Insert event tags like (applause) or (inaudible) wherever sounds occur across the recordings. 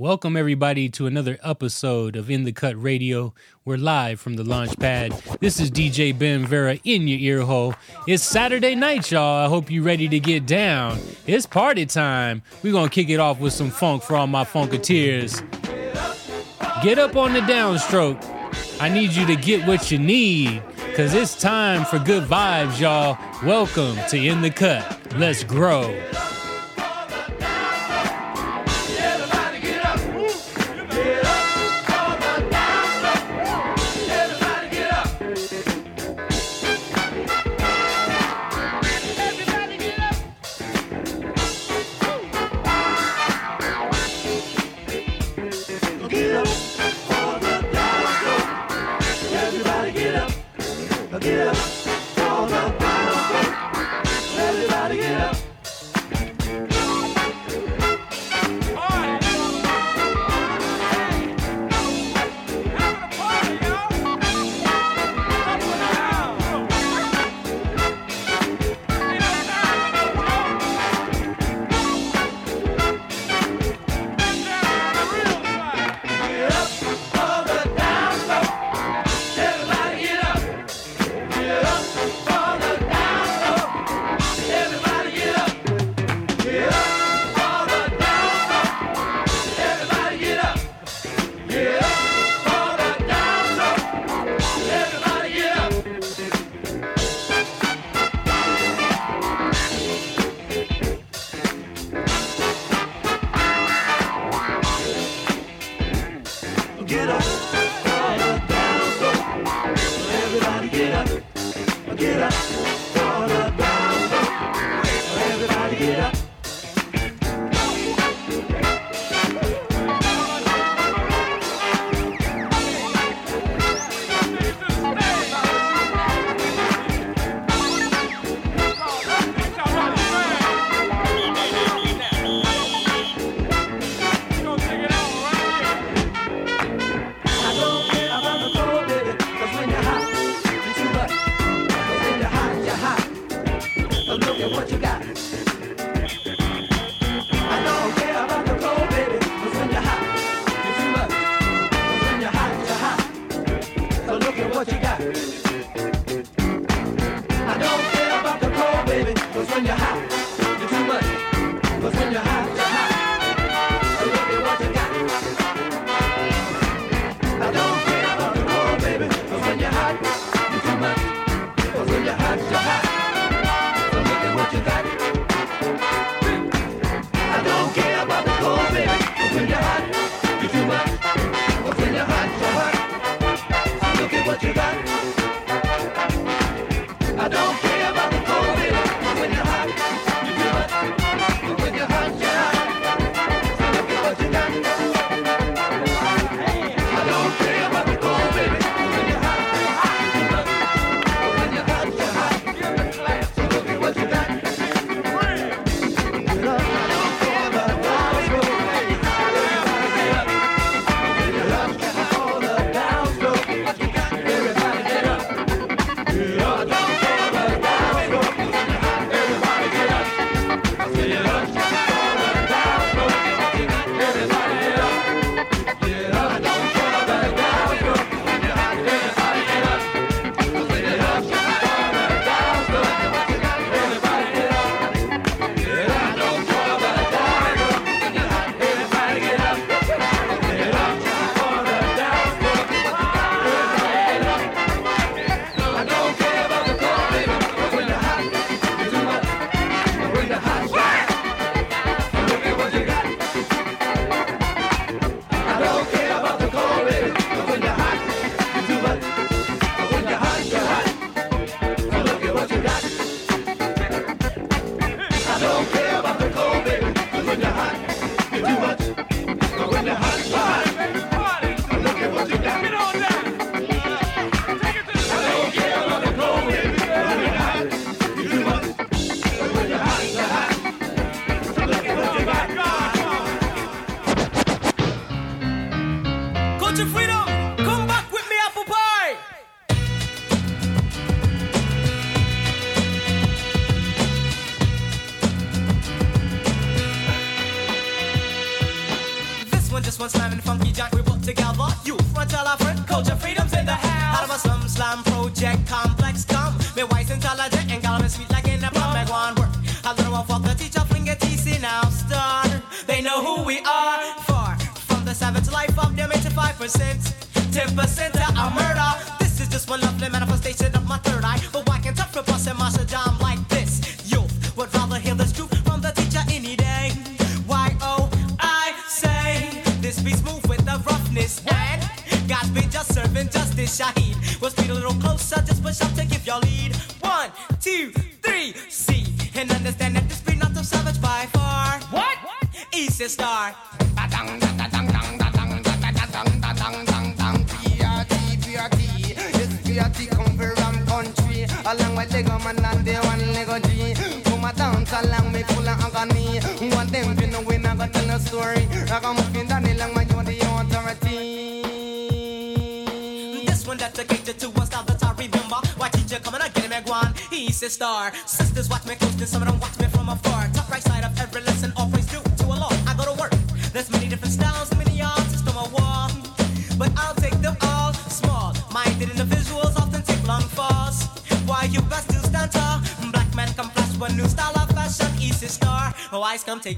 Welcome, everybody, to another episode of In the Cut Radio. We're live from the launch pad. This is DJ Ben Vera in your ear hole. It's Saturday night, y'all. I hope you're ready to get down. It's party time. We're going to kick it off with some funk for all my funketeers. Get up on the downstroke. I need you to get what you need, because it's time for good vibes, y'all. Welcome to In the Cut. Let's grow.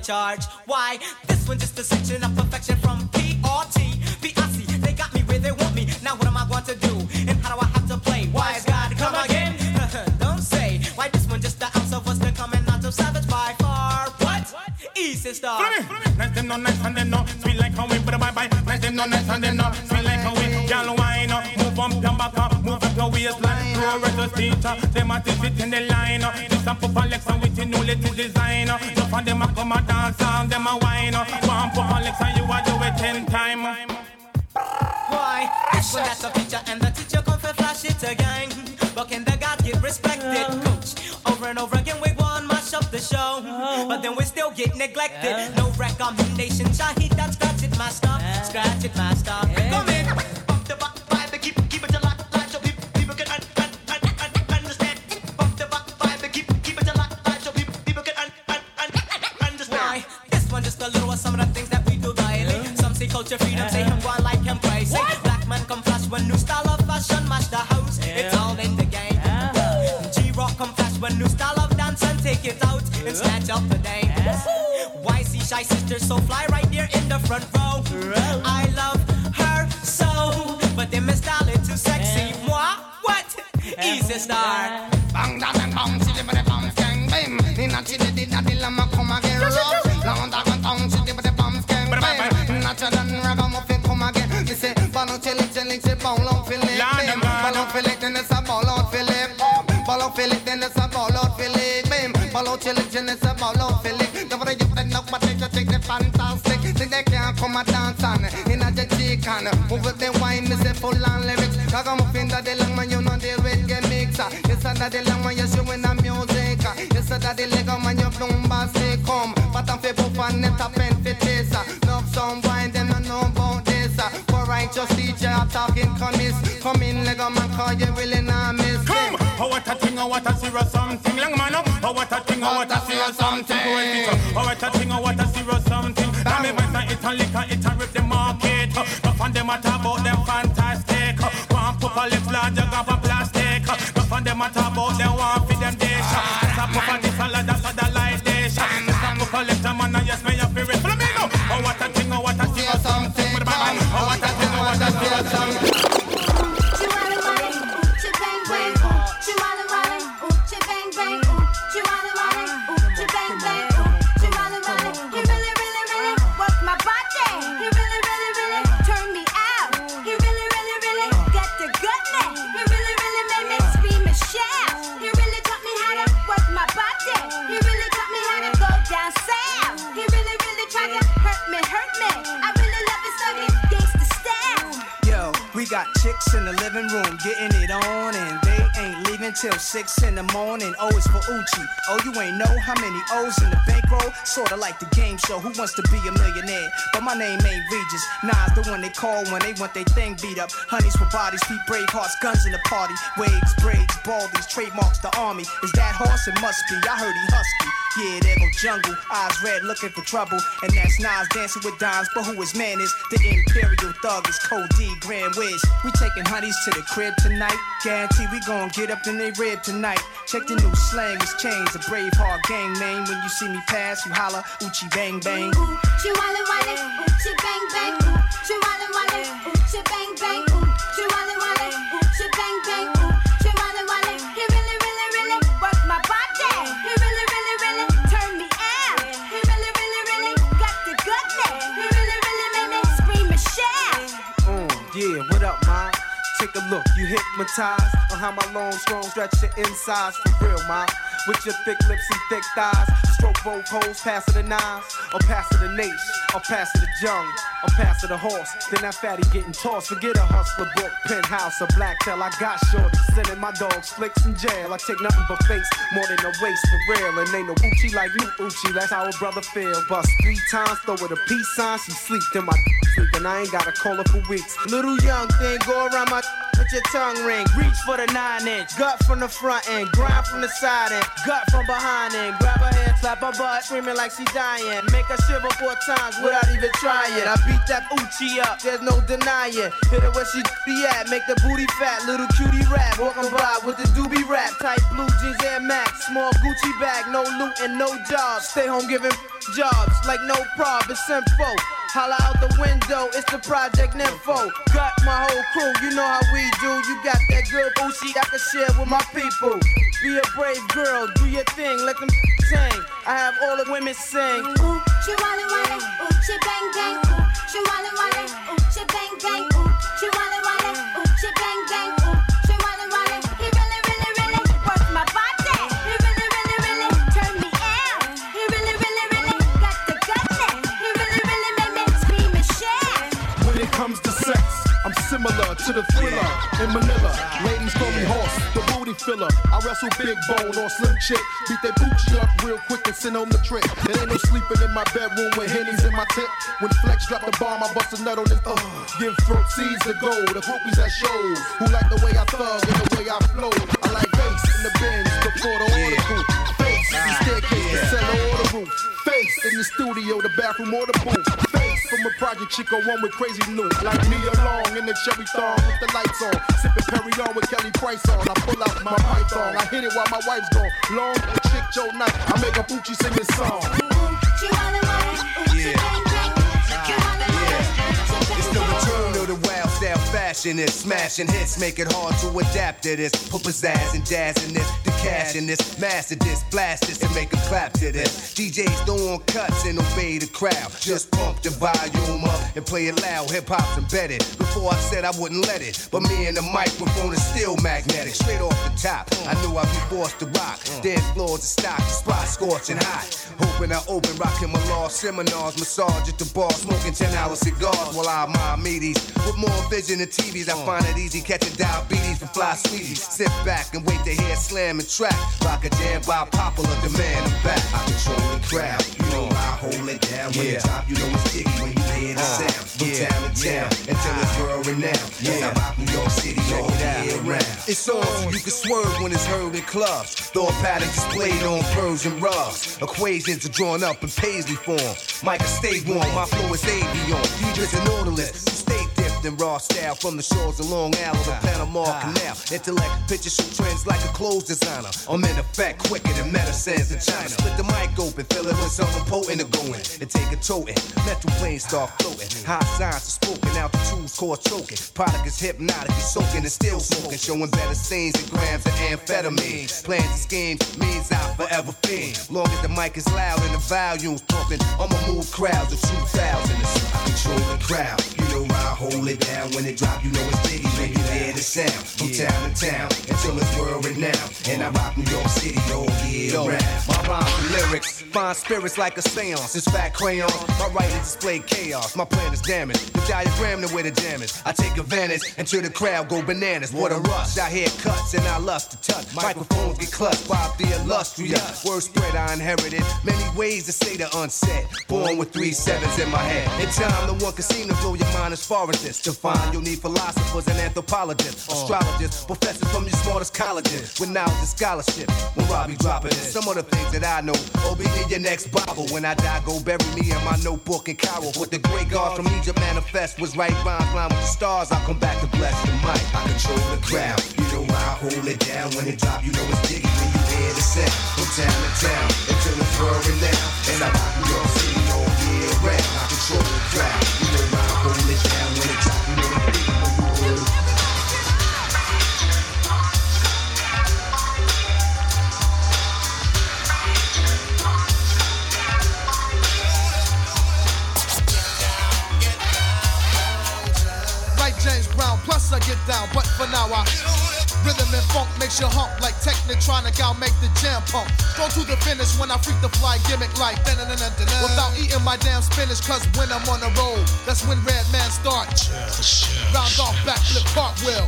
charge. man, you know. Yes, I daddy lang man, you showing the music. Yes, I daddy leg man, you plumba stay come. But I'm fable fan, net up and fit this. Love some wine, I know about this. For righteous DJ, I'm talking commies. Come in, man, call you really not miss. Come, oh what a thing, oh what a serious something. Lang man, oh what a thing, oh what a serious something. Oh what a thing, oh what a serious something. Damn it, when I eat and lick and rip the market. Up them, I talk about Let's little larger the morning, oh, O is for Oochie. Oh, you ain't know how many O's in the bankroll? Sorta like the game show, Who Wants to Be a Millionaire? But my name ain't Regis. Nah, the one they call when they want their thing beat up. Honeys for bodies, feet brave hearts, guns in the party. Waves, braids, baldies, trademarks, the army. Is that horse? It must be. I heard he husky. Yeah, there go jungle, eyes red, looking for trouble. And that's Nas dancing with dimes, but who his man is, the Thug is Code D, Grand Wiz. We taking honeys to the crib tonight. Guarantee we gon' get up in they rib tonight. Check the new slang, it's changed. A brave heart gang name. When you see me pass, you holla, Oochie bang bang. Ooh, she wallin' ooh, bang bang, ooh, she wallin', hypnotized on how my long, strong stretch your insides for real, ma. With your thick lips and thick thighs, stroke both hoes, pass it the knives, or pass it the nace, or pass it the jung, or pass it the horse. Then that fatty getting tossed. Forget a hustler book, penthouse, or black tail. I got shorty, sending my dogs flicks in jail. I take nothing but face, more than a waste for real. And ain't no Oochie like me, Oochie. That's how a brother feel. Bust three times, throw her a peace sign. She sleep, then my sleep, and I ain't gotta call her for weeks. Little young thing, go around my with your tongue ring. Reach for the nine inch, gut from the front end, grind from the side end, gut from behind end. Grab her hand, slap her butt, screaming like she dying. Make her shiver four times without even trying. I beat that Oochie up, there's no denying. Hit her where she be at, make the booty fat, little cutie rap. Walking by with the doobie rap, tight blue jeans and Max, small Gucci bag, no loot and no job. Stay home giving jobs like no prob, it's info. Holla out the window, it's the Project Nympho. Got my whole crew, you know how we do. You got that good booty I can share with my people. Be a brave girl, do your thing, let them sing. I have all the women sing. Ooh, she wallin' wallin', ooh, she bang bang, ooh, she wallin' wallin', to the thriller in Manila. Ladies call me horse, the booty filler. I wrestle big bone or slim chick. Beat that booty up real quick and send home the trick. There ain't no sleeping in my bedroom with hennies in my tip. When Flex drop the bomb, I bust a nut on his uh. Give throat seeds to go. The groupies at shows who like the way I thug and the way I flow. I like bass in the bins before the group. Face is the staircase, the cellar or the roof. Face in the studio, the bathroom or the booth. Face from a project chick or one with crazy loot. Like me along in the cherry thong with the lights on. Sipping Perry on with Kelly Price on. I pull out my python. I hit it while my wife's gone. Long chick Joe night. I make a Poochie sing this song. Ooh, she wallin' wallin', ooh, she fashion is smashing hits, make it hard to adapt to this. Put pizzazz and jazz in this, the cash in this, master this, blast this, and make a clap to this. DJs don't want cuts and obey the crowd. Just pump the volume up and play it loud. Hip hop's embedded. Before I said I wouldn't let it, but me and the microphone is still magnetic. Straight off the top, I knew I'd be forced to rock. Dead floors to stock, the spot scorching hot. Hoping I open, rocking my law seminars, massage at the bar, smoking 10 hour cigars while I admire meaties. With more vision than TVs, I find it easy catching diabetes from fly sweeties. Sit back and wait to hear slamming track. Rock a jam by popular demand. I'm back. I control the crowd. You know I hold it down. When it drop, you know it's sticky when you hear the sound. From town to town until it's world renowned. Yeah, I rock New York City all year round. It's on, so you can swerve when it's heard in clubs. Thought pattern displayed on Persian rugs. Equations are drawn up in paisley form. Micah stay warm, my flow is avion. Deidre's an orderless. Stay in raw style from the shores of Long Island to Panama Canal. Intellect, picture show trends like a clothes designer. I'm in effect quicker than medicines in China. Split the mic open, fill it with something potent to go in. And take a toting. Metal planes start floating. High signs is spoken out the tubes cause choking. Product is hypnotic, he's soaking and still smoking. Showing better scenes than grams of amphetamine. Plans and schemes means I'll forever fiend. Long as the mic is loud and the volume's pumping, I'ma move crowds of 2,000. I control the crowd. You know I hold it down when it drop. You know it's biggie when you hear the sound. From town to town until it's world renowned. And I rock New York City all year round. My rhymes and lyrics Fine spirits like a seance. It's fat crayon. My writing display chaos. My plan is damaged. The diagram to where the is. I take advantage until the crowd go bananas. What a rush. I hear cuts and I lust to touch. Microphones get clutched by the illustrious. Word spread I inherited. Many ways to say the unsaid. Born with three sevens in my head. In time, no one can seem to blow your mind as far as this. To find you'll need philosophers and anthropologists, uh. astrologists, professors from your smartest colleges with knowledge and scholarship. When Robbie dropping it, some of the things that I know. will your next Bible. When I die, go bury me in my notebook and Cairo. What the great God from Egypt manifest was right rhymes line with the stars. I'll come back to bless the mic. I control the crowd. You know why I hold it down when it drop. You know it's diggy when you hear the sound from town to town until it's whirring now. And I rock New York City all year round. I control the crowd. You know I hold it down when it drop. You know it's diggy plus I get down, but for now I Rhythm and funk makes you hump like Technotronic, I'll make the jam pump. Strong to the finish when I freak the fly gimmick like. Without eating my damn spinach, cause when I'm on the road, that's when Redman starts. Round off, backflip, cartwheel.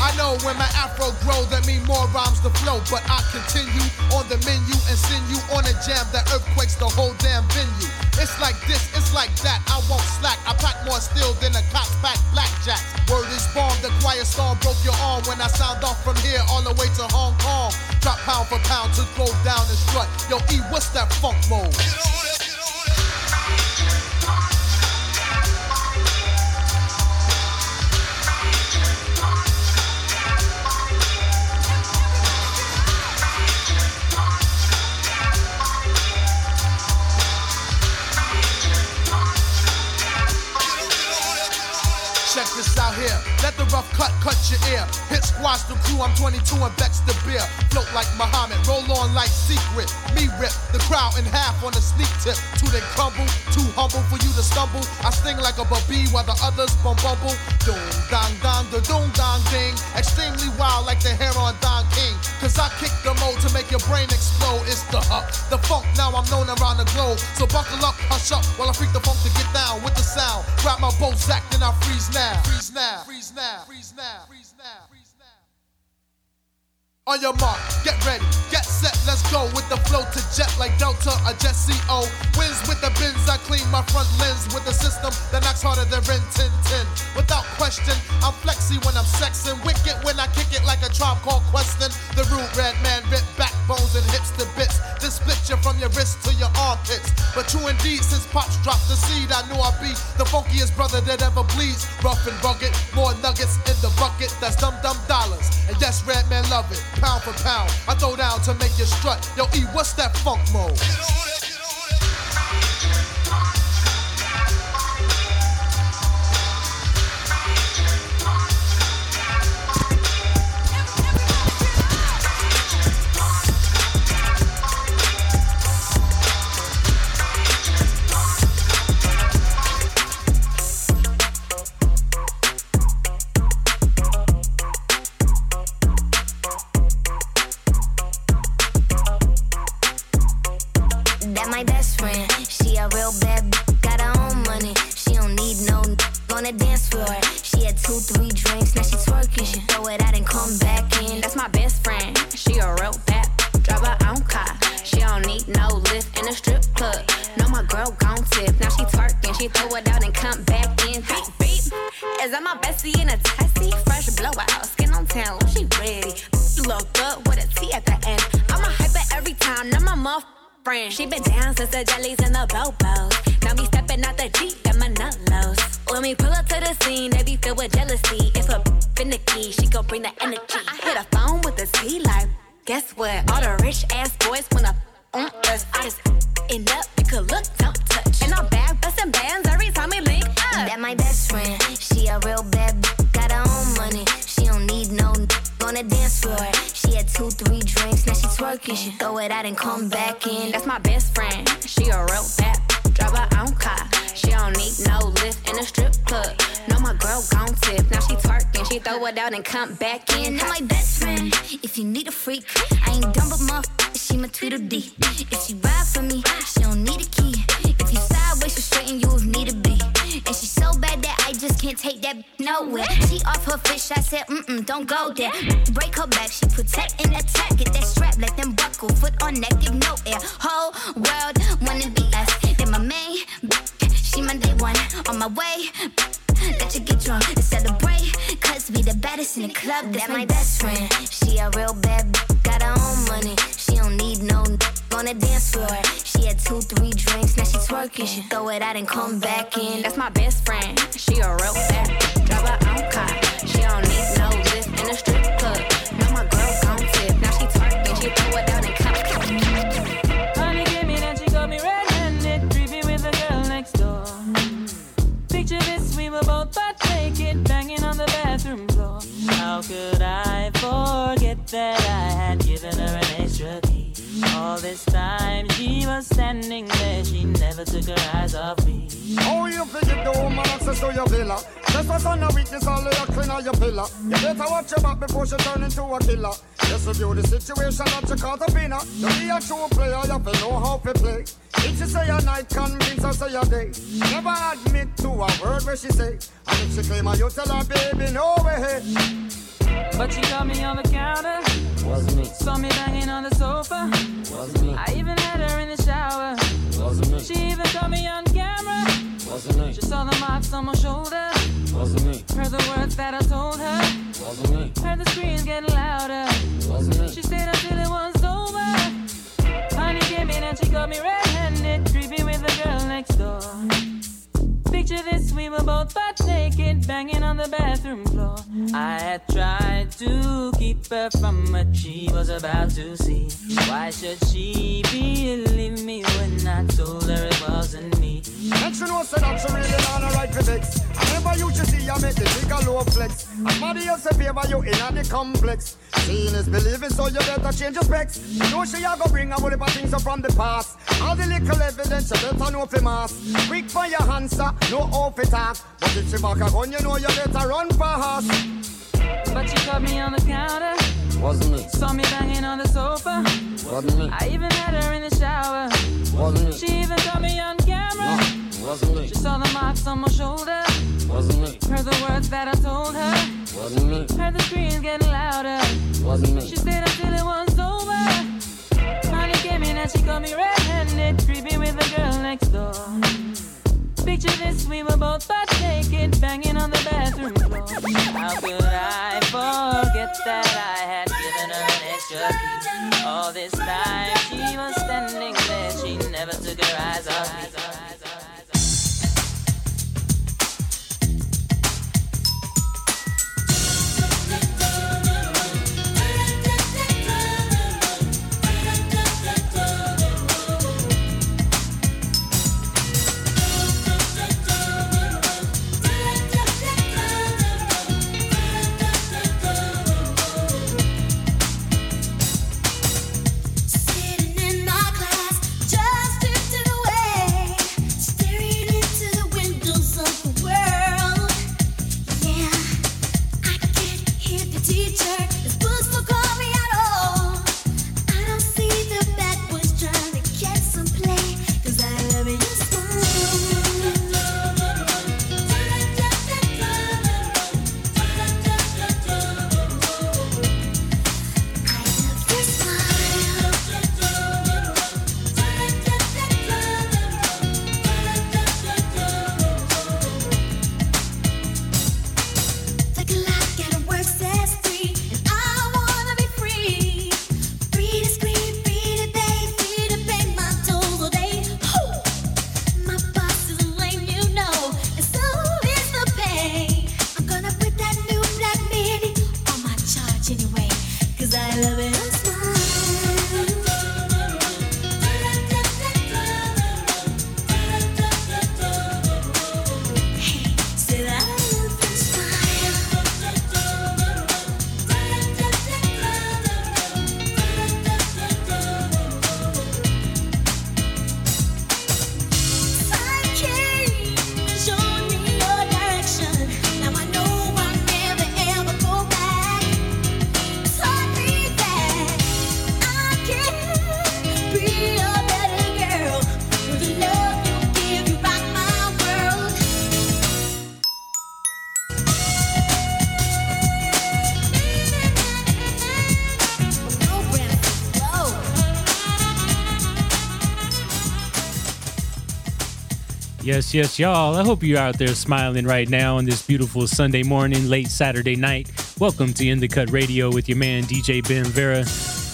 I know when my afro grows, that mean more rhymes to flow, but I continue on the menu and send you on a jam that earthquakes the whole damn venue. It's like this, it's like that, I won't slack. I pack more steel than a cops pack blackjacks. Word is bomb, the quiet storm broke your arm when I sound off from here all the way to Hong Kong. Drop pound for pound to throw down and strut. Yo, E, what's that funk mode? Let the rough cut cut your ear. Hit Squad the crew. I'm 22 and vex the beer. Float like Muhammad. Roll on like secret. Me rip the crowd in half on a sneak tip. Two they crumble. Too humble for you to stumble. I sting like a baby while the others bum bumble. Doom dong dong the doom dong ding. Extremely wild like the hair on Don King. Cause I kick the mode to make your brain explode. It's the uh, the funk. Now I'm known around the globe. So buckle up, hush up while I freak the funk to get down with the sound. Grab my bow sack, then I freeze now. Freeze now. Freeze now. Freeze now. Freeze now. Freeze now. On your mark, get ready, get set, let's go with the flow to jet like Delta or Jet CO. Wins with the bins, I clean my front lens with a system that knocks harder than Ren 10 10. Without question, I'm flexy when I'm sexing, wicked when I kick it like a tribe called Questin. The rude Redman rip backbones and hips to bits. Then split you from your wrist to your armpits. But true indeed, since Pops dropped the seed, I knew I'd be the funkiest brother that ever bleeds. Rough and rugged, more nuggets in the bucket, that's dum dum dollars. And yes, Redman love it, pound for pound. I throw down to make you strut. Yo, E, what's that funk mode? That throw it out and come back in. Beep, beep. Is that my bestie in a testy? Fresh blowout. Skin on town. She ready. Look good with a T at the end. I'm a hyper every time. Now my muff friend. She been down since the jellies and the bobos. come back screams getting louder. Wasn't me. She stayed until it was over. Money came in and she caught me red-handed, creeping with the girl next door. Picture this, we were both butt naked, banging on the bathroom floor. How could I forget that I had given her an extra key? All this time she was standing there, she never took her eyes off me. Yes, yes, y'all. I hope you're out there smiling right now on this beautiful Sunday morning, late Saturday night. Welcome to In the Cut Radio with your man DJ Ben Vera.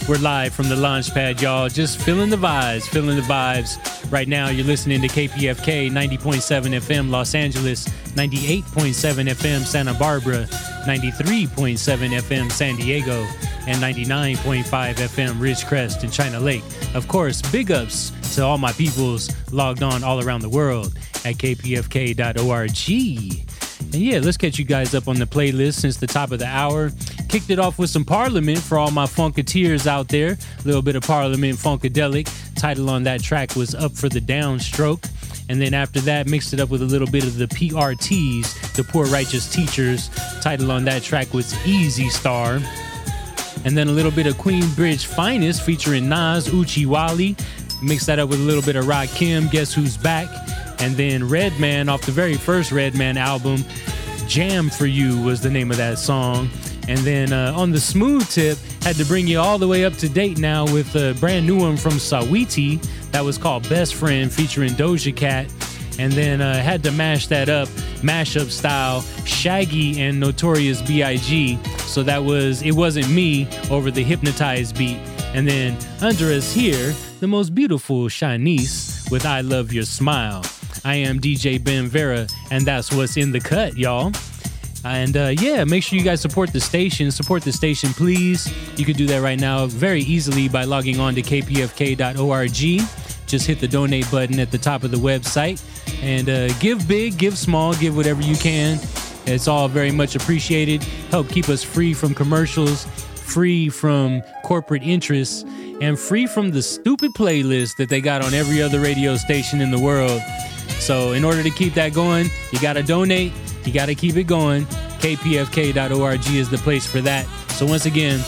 We're live from the launch pad, y'all. Just feeling the vibes, feeling the vibes. Right now, you're listening to KPFK 90.7 FM Los Angeles, 98.7 FM Santa Barbara, 93.7 FM San Diego, and 99.5 FM Ridgecrest and China Lake. Of course, big ups to all my peoples logged on all around the world at kpfk.org. And yeah, let's catch you guys up on the playlist since the top of the hour. Kicked it off with some Parliament for all my Funketeers out there. A little bit of Parliament Funkadelic. Title on that track was Up for the Downstroke. And then after that, mixed it up with a little bit of the PRTs, the Poor Righteous Teachers. Title on that track was Easy Star. And then a little bit of Queen Bridge Finest featuring Nas Oochie Wally. Mix that up with a little bit of Rakim, Guess Who's Back? And then Redman off the very first Redman album, Jam for You was the name of that song. And then uh, on the smooth tip, had to bring you all the way up to date now with a brand new one from Saweetie that was called Best Friend featuring Doja Cat. And then uh, had to mash that up, mashup style, Shaggy and Notorious B.I.G. So that was It Wasn't Me over the Hypnotized beat. And then under us here, the most beautiful Shanice with I Love Your Smile. I am DJ Ben Vera, and that's what's in the cut, y'all. And uh, yeah, make sure you guys support the station. Support the station, please. You can do that right now very easily by logging on to kpfk.org. Just hit the donate button at the top of the website and uh, give big, give small, give whatever you can. It's all very much appreciated. Help keep us free from commercials, free from corporate interests, and free from the stupid playlist that they got on every other radio station in the world. So, in order to keep that going, you got to donate, you got to keep it going. KPFK.org is the place for that. So, once again,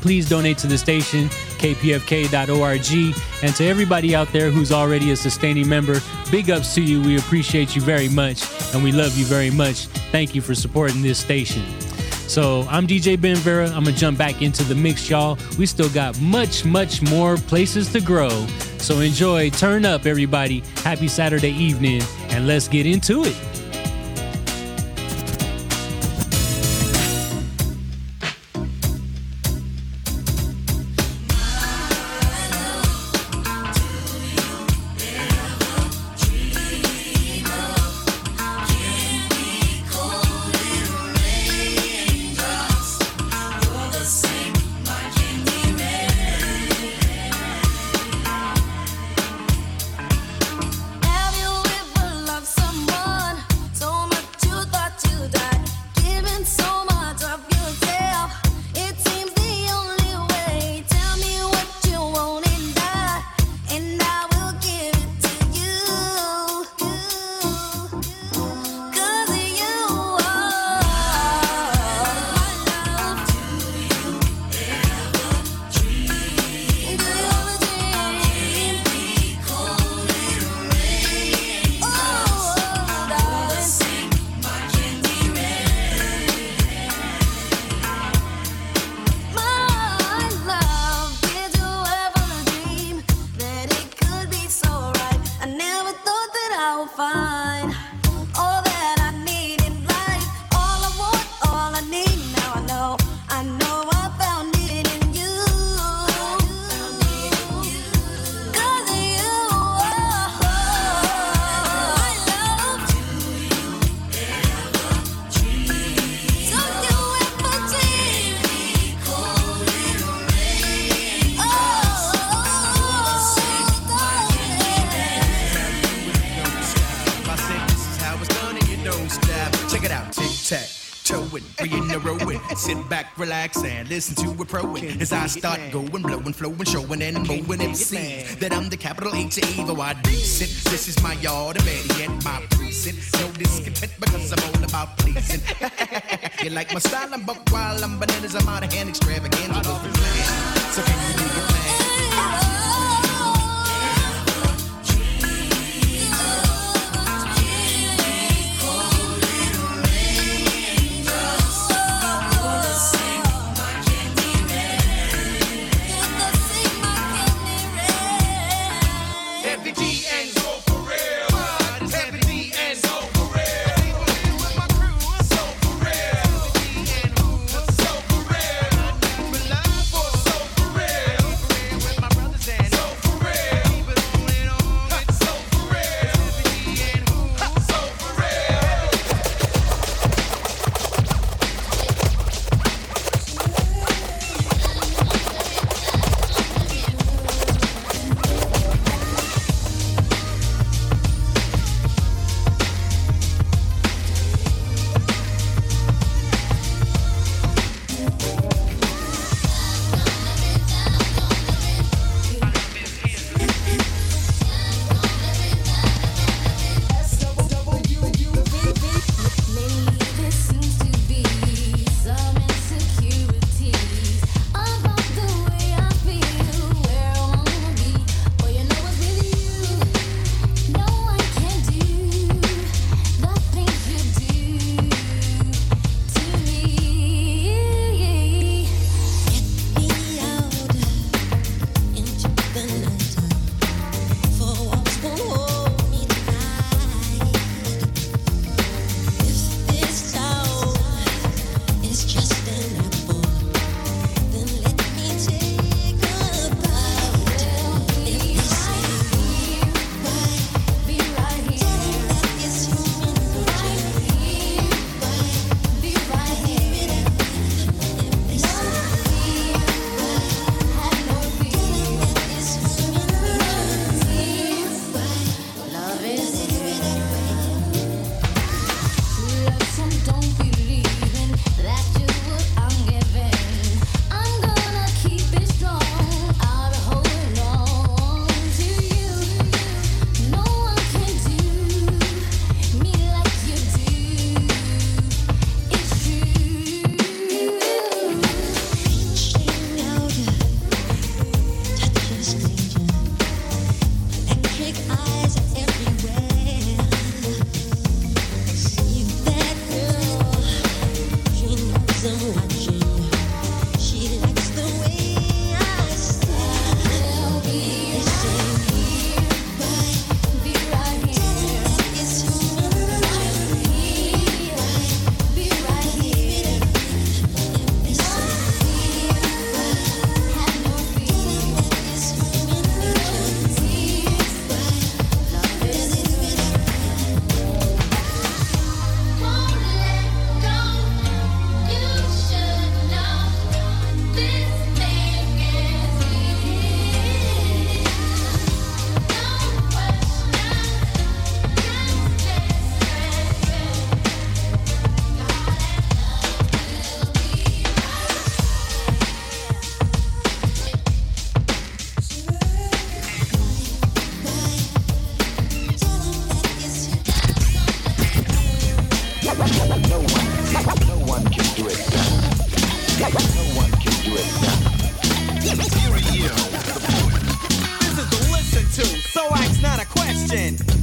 please donate to the station, kpfk.org. And to everybody out there who's already a sustaining member, big ups to you. We appreciate you very much and we love you very much. Thank you for supporting this station. So I'm DJ Ben Vera. I'm gonna jump back into the mix, y'all. We still got much, much more places to grow. So enjoy, turn up, everybody. Happy Saturday evening, and let's get into it. As I start going, blowing, flowing, showing, and mowing MCs. That I'm the capital H of evil, I decent. This is my yard, and better yet, my precinct. No discontent because I'm all about pleasing. (laughs) you like my style? I'm buck wild, I'm bananas, I'm out of hand, extravagant.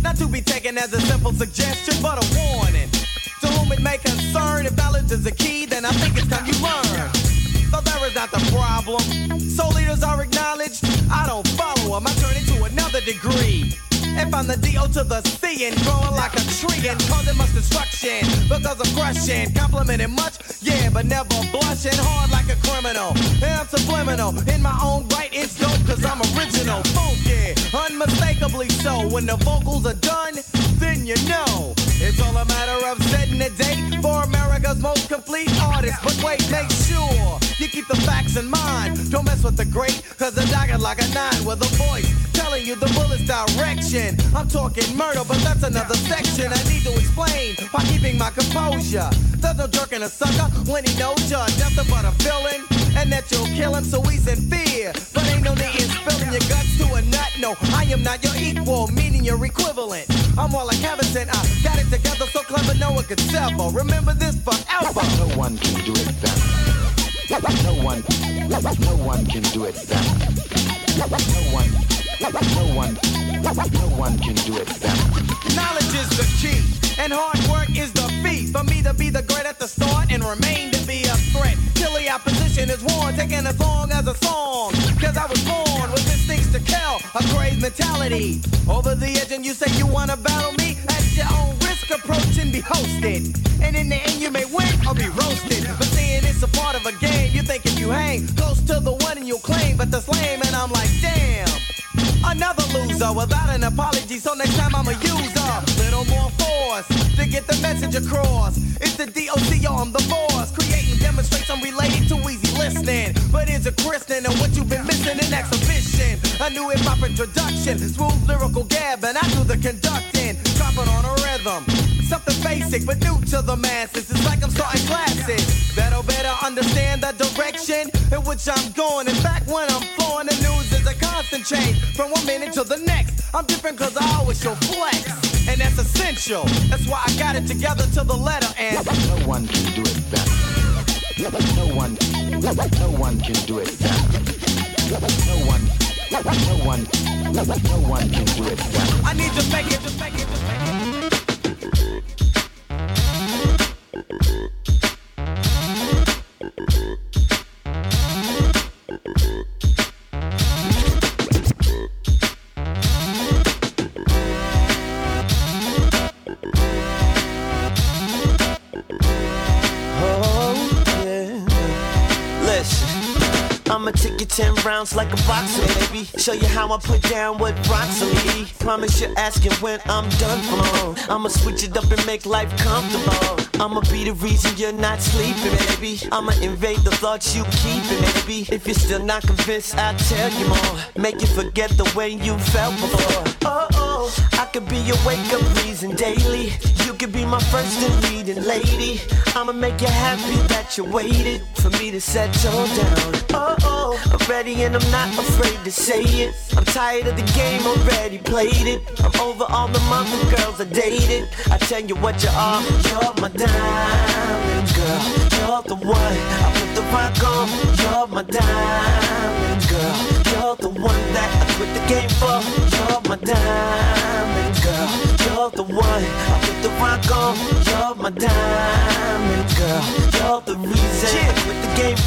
Not to be taken as a simple suggestion, but a warning. To whom it may concern, if knowledge is the key, then I think it's time you learn. Though there is not the problem. So leaders are acknowledged, I don't follow them, I turn into another degree. If I'm the D.O. to the C and growing like a tree and causing much destruction because of crushing, complimenting much, yeah, but never blushing hard like a criminal. And I'm subliminal in my own right, it's dope cause I'm original, funky, unmistakably so. When the vocals are done, then you know. It's all a matter of setting a date for America's most complete artist. But wait, make sure you keep the facts in mind. Don't mess with the great, cause the dagger like a nine with a voice telling you the bullet's direction. I'm talking murder, but that's another section. I need to explain by keeping my composure. There's no jerking a sucker when he knows you're nothing but a villain. And that you'll kill him, so he's in fear. But ain't no need in spilling your guts to a nut. No, I am not your equal, meaning your equivalent. I'm more like Havison. I got it together so clever no one could sever. Remember this forever. No one can do it better. No one, no one can do it better. No one, no one, no one can do it better. Knowledge is the key, and hard work is the fee. For me to be the great at the start and remain to be a threat. Till the opposition is worn, taking as long as a song. Cause I was born with instincts to kill, a crazed mentality. Over the edge, and you say you wanna battle me? At your own risk, approach and be hosted. And in the end, you may win or be roasted. But seeing it's a part of a game, you think if you hang close to the one and you'll claim, but that's lame, and I'm like, damn. Another loser without an apology, so next time I'ma use a little more force to get the message across. It's the DOC on the force, creating demonstrates I'm related to easy listening. But is a christening and what you've been missing in exhibition? A new hip hop introduction, smooth lyrical gab, and I do the conducting, dropping on a rhythm. Something basic but new to the masses. It's like I'm starting classes. Better, better understand the direction in which I'm going. In fact, when I'm flowing, the news is a constant change from one minute to the next. I'm different cause I always show flex. And that's essential. That's why I got it together to the letter and No one can do it better. No one, no one can do it better. No one, no one, no one can do it better. I need to make it, to make it, to make it. Thank you. I'ma take you 10 rounds like a boxer, baby. Show you how I put down on me. Promise you're asking when I'm done for. I'ma switch it up and make life comfortable. I'ma be the reason you're not sleeping, baby. I'ma invade the thoughts you keeping, baby. If you're still not convinced, I'll tell you more. Make you forget the way you felt before. Oh, oh, I could be your wake up reason daily. You could be my first and leading lady. I'ma make you happy that you waited for me to settle down. Oh, oh, I'm ready and I'm not afraid to say it. I'm tired of the game, already played it. I'm over all the mother girls I dated. I tell you what you are, you're my diamond girl. You're the one I put the rock on. You're my diamond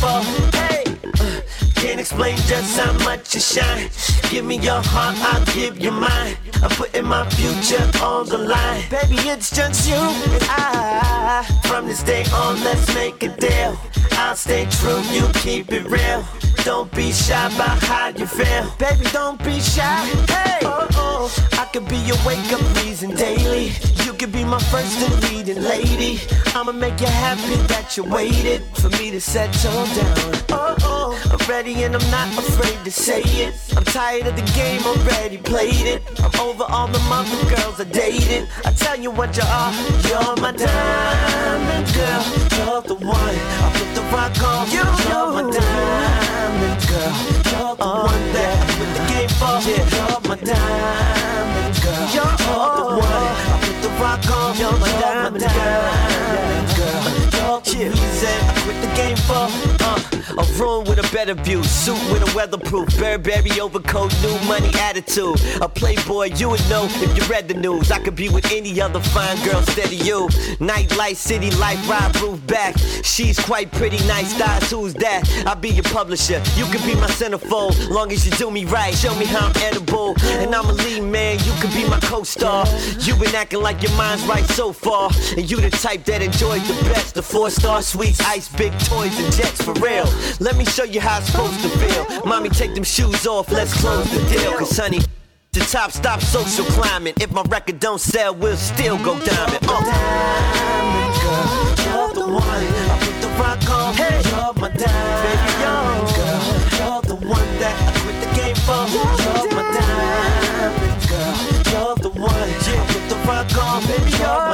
for. Hey. uh, Can't explain just how much you shine. Give me your heart, I'll give you mine. I'm putting my future on the line. Baby, it's just you and I. From this day on, let's make a deal. I'll stay true, you keep it real. Don't be shy about how you feel. Baby, don't be shy. Hey, oh. I could be your wake up reason daily. You could be my first and leading lady. I'ma make you happy that you waited for me to settle down. Oh, oh. I'm ready and I'm not afraid to say it. I'm tired of the game, already played it. I'm over all the mother girls I dated. I tell you what you are, you're my diamond girl. You're the one I put the rock on. You, you're my diamond girl. You're the oh, one that I put the game for. You're my diamond girl. You're the one I put the rock on. You're my diamond girl. quit the game for? Uh, a room with a better view, suit with a weatherproof, Burberry overcoat, new money attitude. A playboy, you would know if you read the news. I could be with any other fine girl instead of you. Nightlight, city life, ride roof back. She's quite pretty, nice thighs. Who's that? I'll be your publisher. You can be my centerfold, long as you do me right. Show me how I'm edible, and I'm a lead man. You can be my co-star. You've been acting like your mind's right so far, and you the type that enjoys the best. The four-star suites, ice, big toys, and jets for real. Let me show you how it's supposed to feel. Mommy, take them shoes off. Let's close the deal, cause honey. The top stop social climbing. If my record don't sell, we'll still go diamond. Uh. Diamond girl, you're the one. I put the rock on. Hey, you're my diamond. Girl. You're the one that I quit the game for. You're my diamond girl. You're the one. Yeah, I put the rock on. Baby, you're my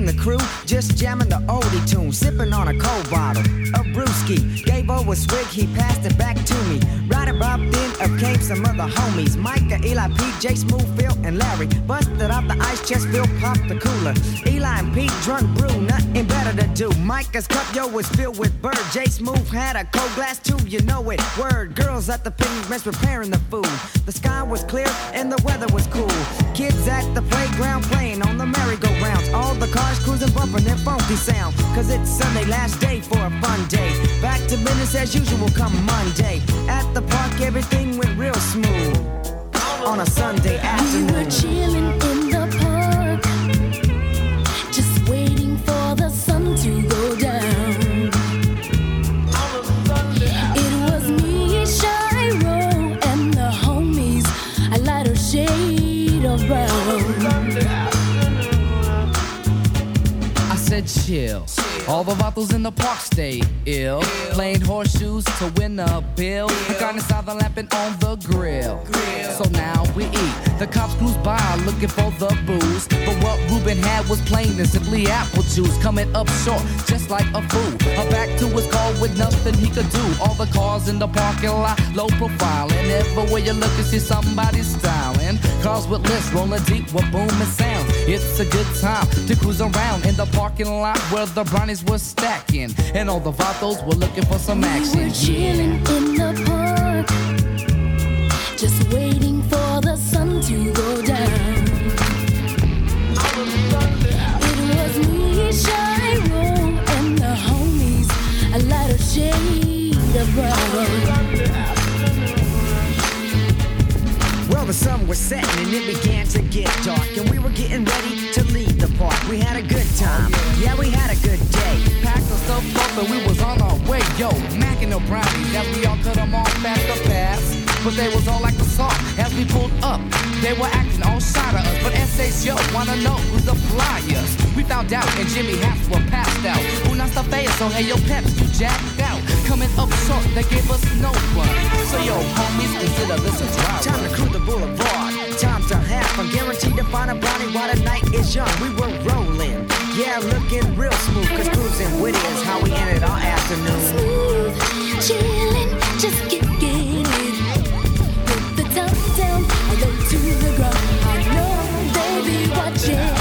and the crew just jamming the oldie tune, sipping on a cold bottle of brewski. Gave over a swig, he passed it back to me. Right about then, up came some other homies: Micah, Eli, Pete, J, Smooth, Phil, and Larry. Busted out the ice chest, Phil popped the cooler. Eli and Pete drunk brew, nothing better to do. Micah's cup, yo, was filled with bird. J, Smooth had a cold glass too, you know it. Word, girls at the pigments preparing the food. The sky was clear and the weather was cool. Kids at the playground playing on the merry-go-rounds. All the cars cruising, bumping their funky sound. Cause it's Sunday, last day for a fun day. Back to business as usual come Monday. At the park, everything went real smooth. On a Sunday afternoon. We were chilling in Chill. All the bottles in the park stay ill. Playing horseshoes to win a bill. The garden inside the lamping on the grill. So now we eat. The cops cruise by looking for the booze. But what Ruben had was plain and simply apple juice. Coming up short, just like a fool. A back to his car with nothing he could do. All the cars in the parking lot, low profile. And everywhere you look, you see somebody's somebody styling. Cars with lifts rolling deep with booming sound. It's a good time to cruise around in the parking lot where the brownies were stacking. And all the vatos were looking for some action. We were chilling in the park, just waiting for the sun to go down. It was me, Shiro, and the homies, a lighter shade of brown. Well, the sun was setting and it began to get dark, and we were getting ready to leave the park. We had a good time, yeah, we had a good day. Packed the stuff up and we was on our way, yo. Macking the brownies as we all cut them off at the pass. But they was all like the salt as we pulled up. They were acting all shy to us, but essays, yo, wanna know who's the flyers. We found out and Jimmy hats were passed out. Unas the face, so hey, yo, peps, you jacked out. Coming up short, they gave us no one. So yo, homies, consider this a drive. Time to cruise the boulevard. Time to have fun. Guaranteed to find a brownie while the night is young. We were rolling. Yeah, looking real smooth. Cause cruising with it is how we ended our afternoon. Smooth, chillin', just get get it. Put the top down, I go to the ground. I know, baby, watching me. Smooth,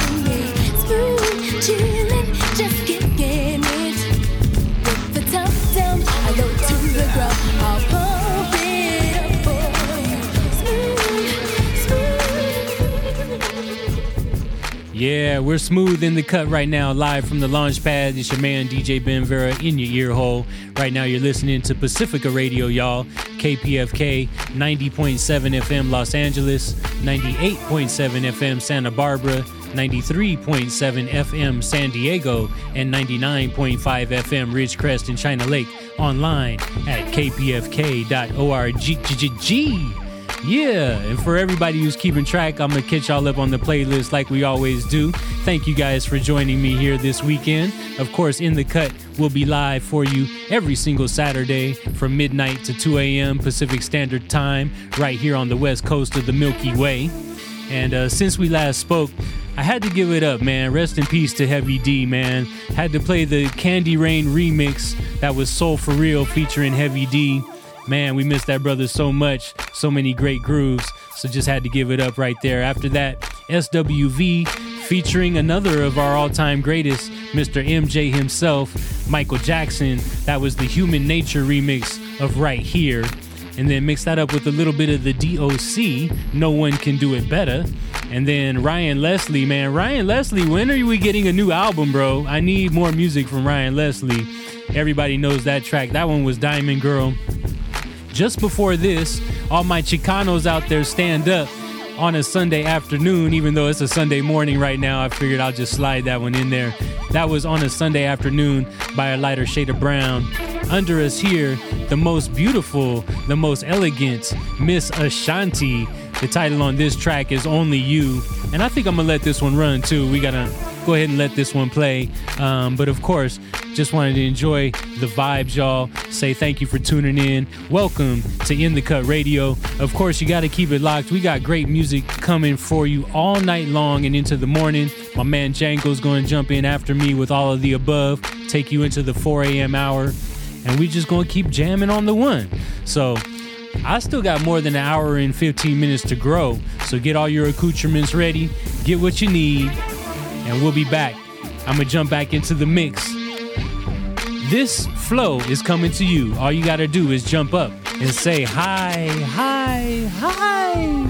Yeah, we're smooth in the cut right now, live from the launch pad. It's your man DJ Ben Vera in your ear hole. Right now, you're listening to Pacifica Radio, y'all. KPFK 90.7 FM Los Angeles, 98.7 FM Santa Barbara, 93.7 FM San Diego, and 99.5 FM Ridgecrest and China Lake. Online at kpfk.org. Yeah, and for everybody who's keeping track, I'm gonna catch y'all up on the playlist like we always do. Thank you guys for joining me here this weekend. Of course, In the Cut will be live for you every single Saturday from midnight to 2 a.m. Pacific Standard Time, right here on the west coast of the Milky Way. And uh, since we last spoke, I had to give it up, man. Rest in peace to Heavy D, man. Had to play the Candy Rain remix that was Soul for Real featuring Heavy D. Man, we miss that brother so much. So many great grooves. So just had to give it up right there. After that, SWV featuring another of our all time greatest, Mr. MJ himself, Michael Jackson. That was the Human Nature remix of Right Here. And then mix that up with a little bit of the DOC, No One Can Do It Better. And then Ryan Leslie, man. Ryan Leslie, when are we getting a new album, bro? I need more music from Ryan Leslie. Everybody knows that track. That one was Diamond Girl. Just before this, all my Chicanos out there stand up on a Sunday afternoon, even though it's a Sunday morning right now. I figured I'll just slide that one in there. That was on a Sunday afternoon by a lighter shade of brown. Under us here, the most beautiful, the most elegant, Miss Ashanti. The title on this track is Only You. And I think I'm gonna let this one run too. We gotta go ahead and let this one play. Um, but of course, just wanted to enjoy the vibes, y'all. Say thank you for tuning in. Welcome to In the Cut Radio. Of course, you got to keep it locked. We got great music coming for you all night long and into the morning. My man Django's going to jump in after me with all of the above, take you into the 4 a.m. hour, and we just going to keep jamming on the one. So, I still got more than an hour and 15 minutes to grow. So get all your accoutrements ready, get what you need, and we'll be back. I'm gonna jump back into the mix. This flow is coming to you. All you gotta do is jump up and say hi, hi, hi.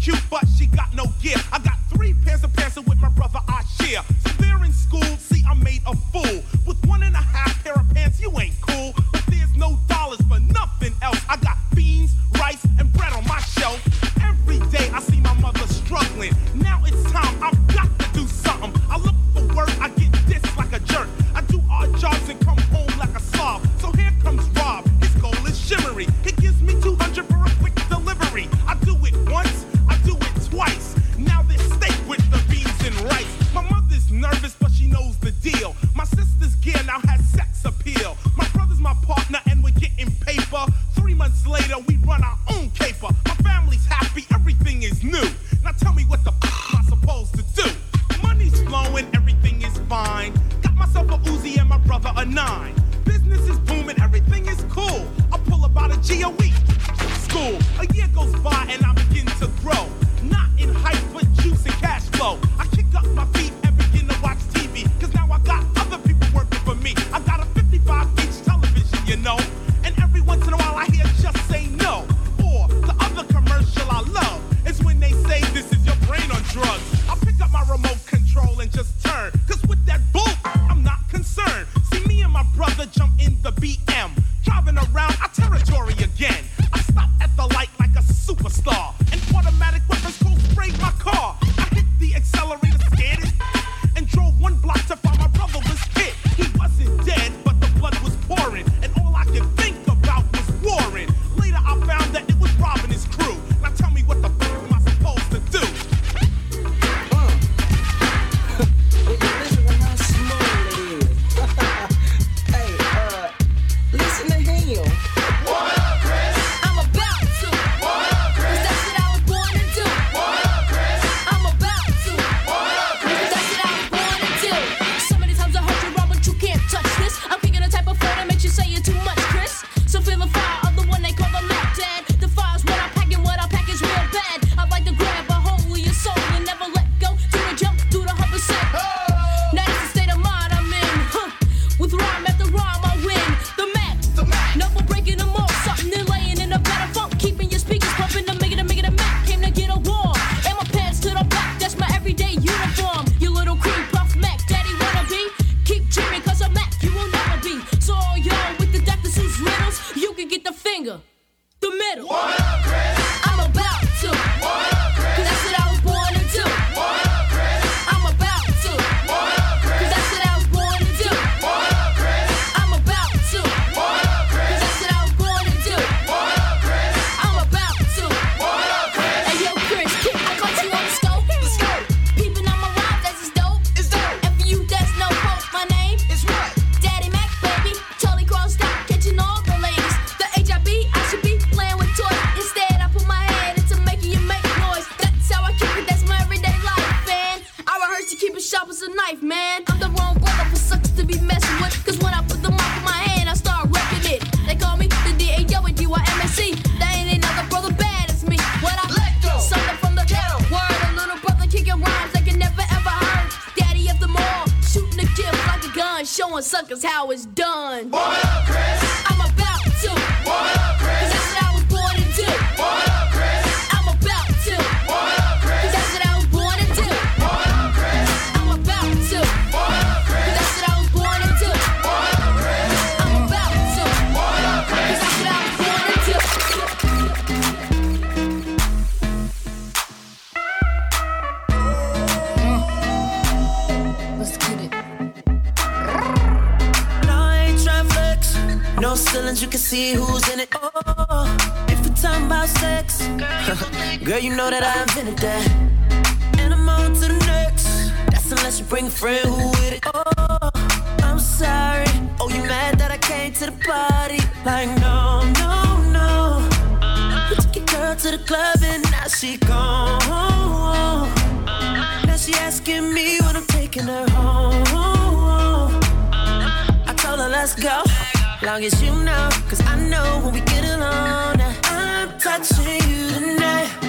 cute, butt. you know that I invented that. And I'm on to the next. That's unless you bring a friend who with it. Oh, I'm sorry. Oh, you mad that I came to the party? Like, no, no, no. You took your girl to the club and now she gone. Now she asking me when I'm taking her home. I told her, let's go. Long as you know, cause I know when we get alone, I'm touching you tonight.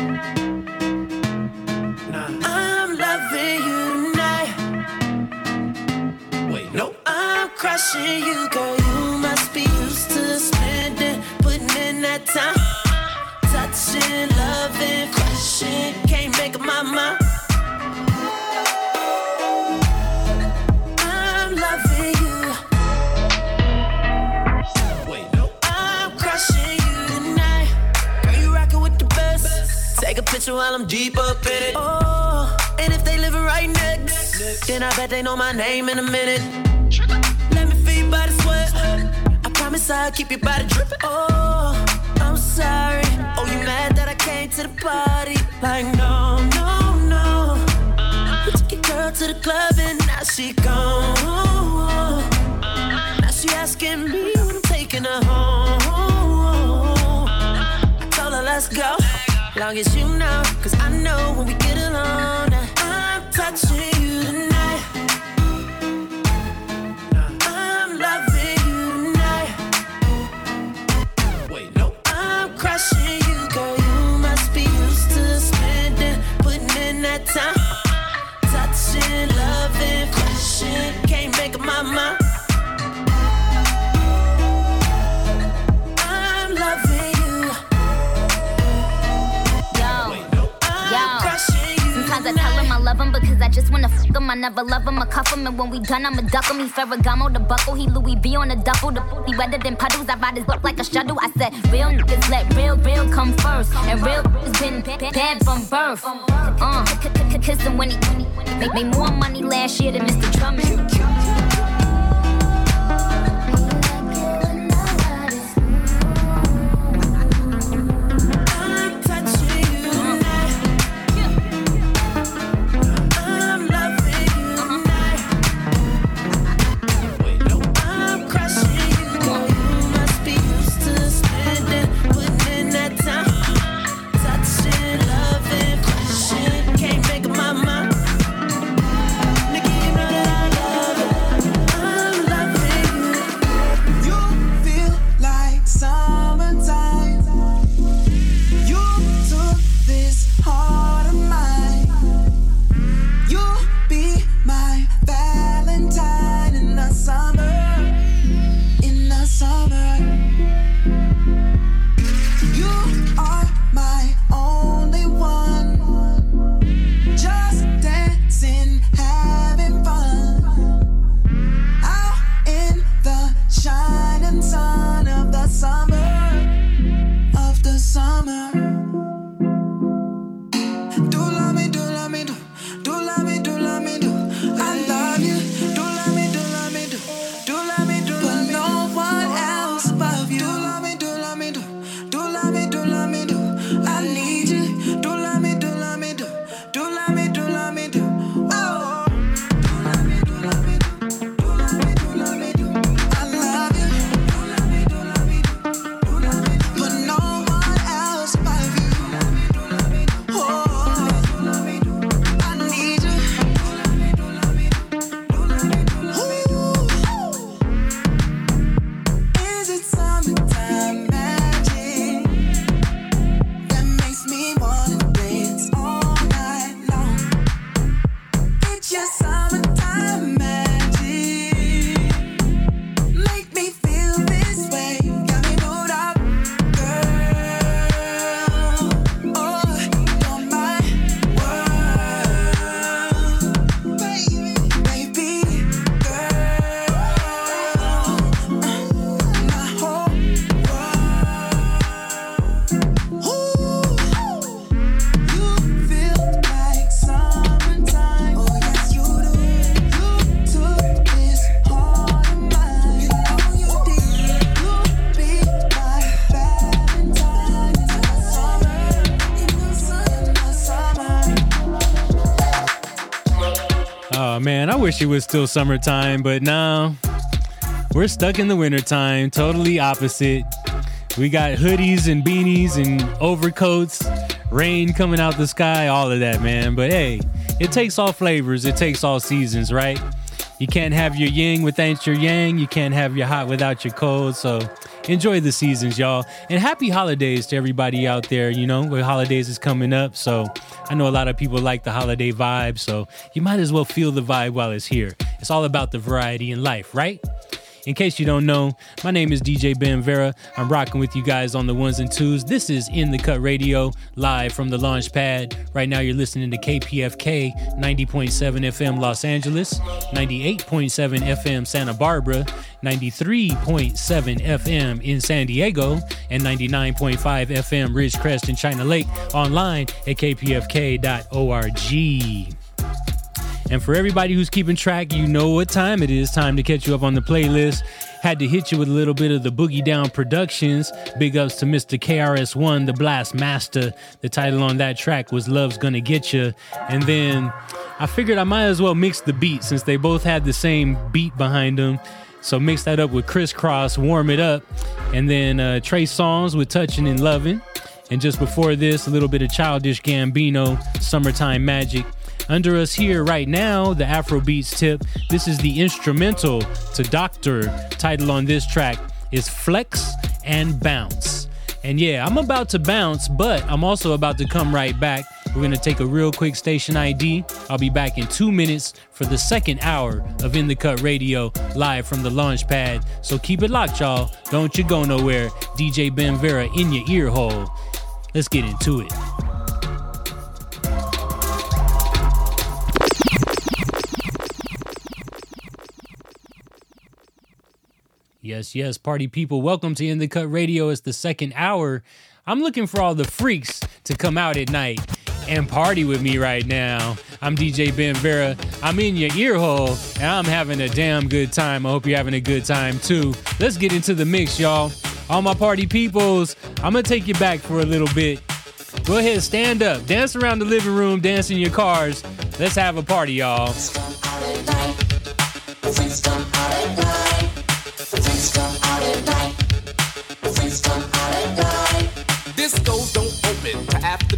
crushing you, girl. You must be used to spending, putting in that time. Touching, loving, crushing. Can't make up my mind. I'm loving you. I'm crushing you tonight. Girl, you rocking with the best. Take a picture while I'm deep up in it. Oh, and if they live right next, then I bet they know my name in a minute. side, keep your body dripping. Oh, I'm sorry. Oh, you mad that I came to the party? Like, no, no, no. You took your girl to the club and now she gone. Now she asking me when I'm taking her home. I told her, let's go. Long as you know, cause I know when we get alone, I'm touching you tonight. see I just wanna fuck him. I never love him, I cuff him, and when we done, I'ma duck him. He Ferragamo, the buckle, he Louis V on the duffel. The booty wetter than puddles. I ride his butt like a shuttle. I said, real niggas let real, real come first, and real has been ba- bad from birth. Uh, kiss him when he made, made more money last year than Mr. Drummond. It was still summertime, but now We're stuck in the wintertime, totally opposite. We got hoodies and beanies and overcoats, rain coming out the sky, all of that, man. But hey, it takes all flavors, it takes all seasons, right? You can't have your yin without your yang, you can't have your hot without your cold. So enjoy the seasons, y'all. And happy holidays to everybody out there. You know, the holidays is coming up. So I know a lot of people like the holiday vibe. So you might as well feel the vibe while it's here. It's all about the variety in life, right? In case you don't know, my name is DJ Ben Vera. I'm rocking with you guys on the ones and twos. This is In the Cut Radio, live from the launch pad. Right now, you're listening to KPFK 90.7 FM Los Angeles, 98.7 FM Santa Barbara, 93.7 FM in San Diego, and 99.5 FM Ridgecrest in China Lake. Online at kpfk.org. And for everybody who's keeping track, you know what time it is. Time to catch you up on the playlist. Had to hit you with a little bit of the Boogie Down Productions. Big ups to Mr. KRS-One, the Blast Master. The title on that track was Love's Gonna Get You. And then I figured I might as well mix the beat since they both had the same beat behind them. So mix that up with Kris Kross, Warm It Up. And then uh, Trey Songz with Touching and Loving. And just before this, a little bit of Childish Gambino, Summertime Magic. Under us here right now, the Afrobeats tip. This is the instrumental to Doctor. Title on this track is Flex and Bounce. And yeah, I'm about to bounce, but I'm also about to come right back. We're gonna take a real quick station ID. I'll be back in two minutes for the second hour of In the Cut Radio live from the launch pad. So keep it locked, y'all. Don't you go nowhere. DJ Ben Vera in your ear hole. Let's get into it. Yes, yes, party people. Welcome to In the Cut Radio. It's the second hour. I'm looking for all the freaks to come out at night and party with me right now. I'm DJ Ben Vera. I'm in your ear hole and I'm having a damn good time. I hope you're having a good time too. Let's get into the mix, y'all. All my party peoples, I'm gonna take you back for a little bit. Go ahead, stand up, dance around the living room, dance in your cars. Let's have a party, y'all.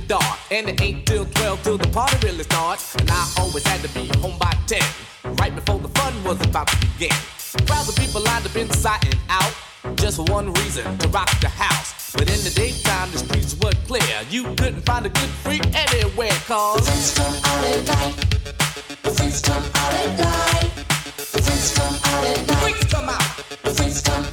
Dark, and it ain't till 12 till the party really starts. And I always had to be home by 10, right before the fun was about to begin. Crowds of people lined up inside and out, just for one reason to rock the house. But in the daytime, the streets were clear. You couldn't find a good freak anywhere, cause the freaks come out at night. The freaks come out at night. The freaks come out at night. The freaks come out. The freaks come out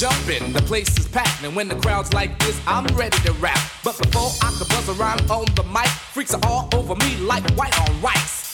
jumping, the place is packed, and when the crowd's like this, I'm ready to rap. But before I can buzz a rhyme on the mic, freaks are all over me like white on rice.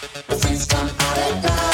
Freaks come out at night.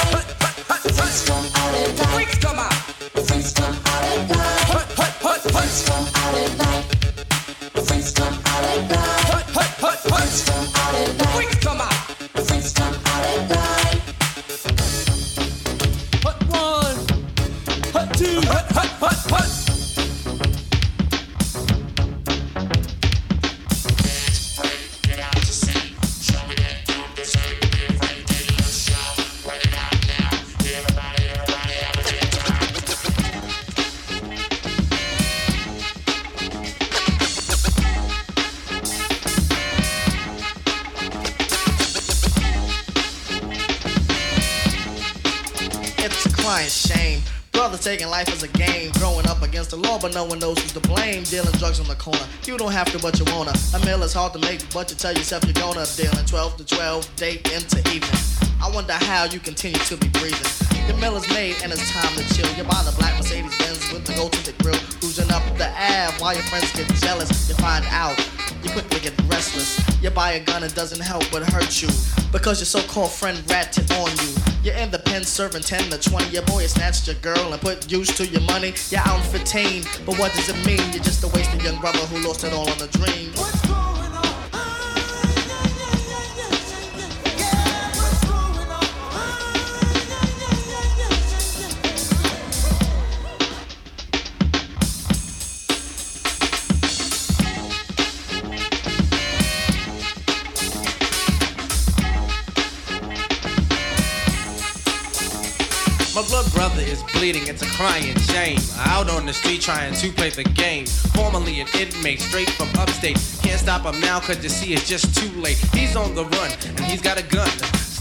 Brother taking life as a game, growing up against the law, but no one knows who's to blame. Dealing drugs on the corner, you don't have to, but you wanna. A meal is hard to make, but you tell yourself you're gonna. Dealing 12 to 12, day into evening. I wonder how you continue to be breathing. Your meal is made and it's time to chill. You buy the black Mercedes Benz with the gold to the grill, cruising up the Ave while your friends get jealous. You find out you quickly get restless. You buy a gun, it doesn't help but hurt you. Because your so-called friend ratted on you. You're in the pen serving 10 to 20. Your boy has snatched your girl and put use to your money. You're out 15, but what does it mean? You're just a wasted young brother who lost it all on a dream. My blood brother is bleeding, it's a crying shame. Out on the street trying to play the game. Formerly an inmate, straight from upstate. Can't stop him now, cause you see it's just too late. He's on the run, and he's got a gun.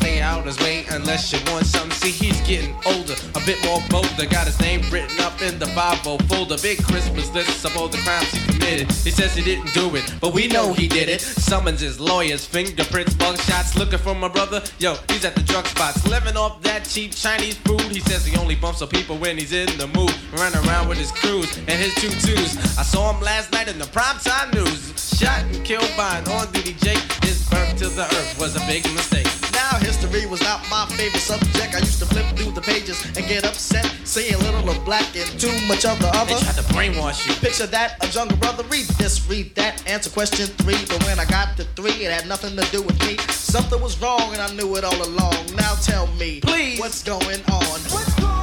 Stay out his way unless you want something. See, he's getting older, a bit more bolder. Got his name written up in the 5 folder. Big Christmas list of all the crimes he committed. He says he didn't do it, but we know he did it. Summons his lawyers, fingerprints, mug shots. Looking for my brother, yo, he's at the drug spots. Living off that cheap Chinese food. He says he only bumps up people when he's in the mood. Running around with his crews and his tutus. I saw him last night in the primetime news. Shot and killed by an on-duty Jake. His birth to the earth was a big mistake. Now history was not my favorite subject. I used to flip through the pages and get upset, seeing little of black and too much of the other. They tried to brainwash you. Picture that, a jungle brother. Read this, read that. Answer question three. But when I got to three, it had nothing to do with me. Something was wrong, and I knew it all along. Now tell me, please, what's going on? What's going on?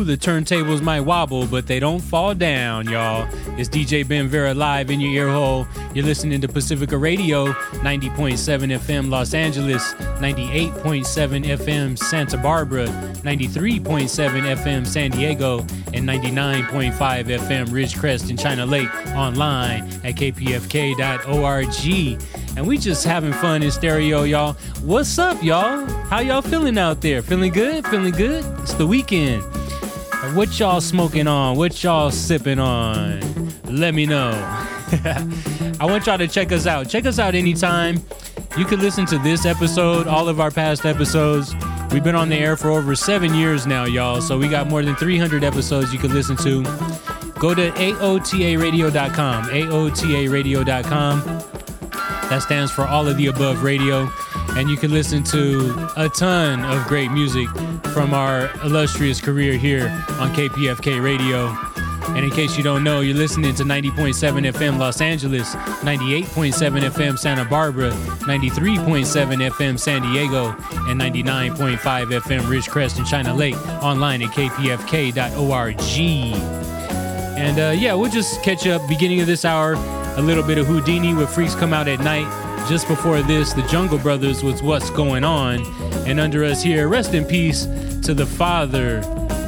The turntables might wobble, but they don't fall down, y'all. It's DJ Ben Vera live in your ear hole. You're listening to Pacifica Radio, 90.7 FM Los Angeles, 98.7 FM Santa Barbara, 93.7 FM San Diego, and 99.5 FM Ridgecrest in China Lake online at kpfk.org. And we just having fun in stereo, y'all. What's up, y'all? How y'all feeling out there? Feeling good? Feeling good? It's the weekend. What y'all smoking on? What y'all sipping on? Let me know. (laughs) I want y'all to check us out. Check us out anytime. You can listen to this episode, all of our past episodes. We've been on the air for over seven years now, y'all. So we got more than 300 episodes you can listen to. Go to AOTARadio.com. AOTARadio.com. That stands for All of the Above Radio. And you can listen to a ton of great music from our illustrious career here on KPFK Radio. And in case you don't know, you're listening to 90.7 FM Los Angeles, 98.7 FM Santa Barbara, 93.7 FM San Diego, and 99.5 FM Ridgecrest and China Lake online at kpfk.org. And uh, yeah, we'll just catch up beginning of this hour. A little bit of Whodini with Freaks Come Out at Night. Just before this, the Jungle Brothers was What's Going On. And under us here, rest in peace to the father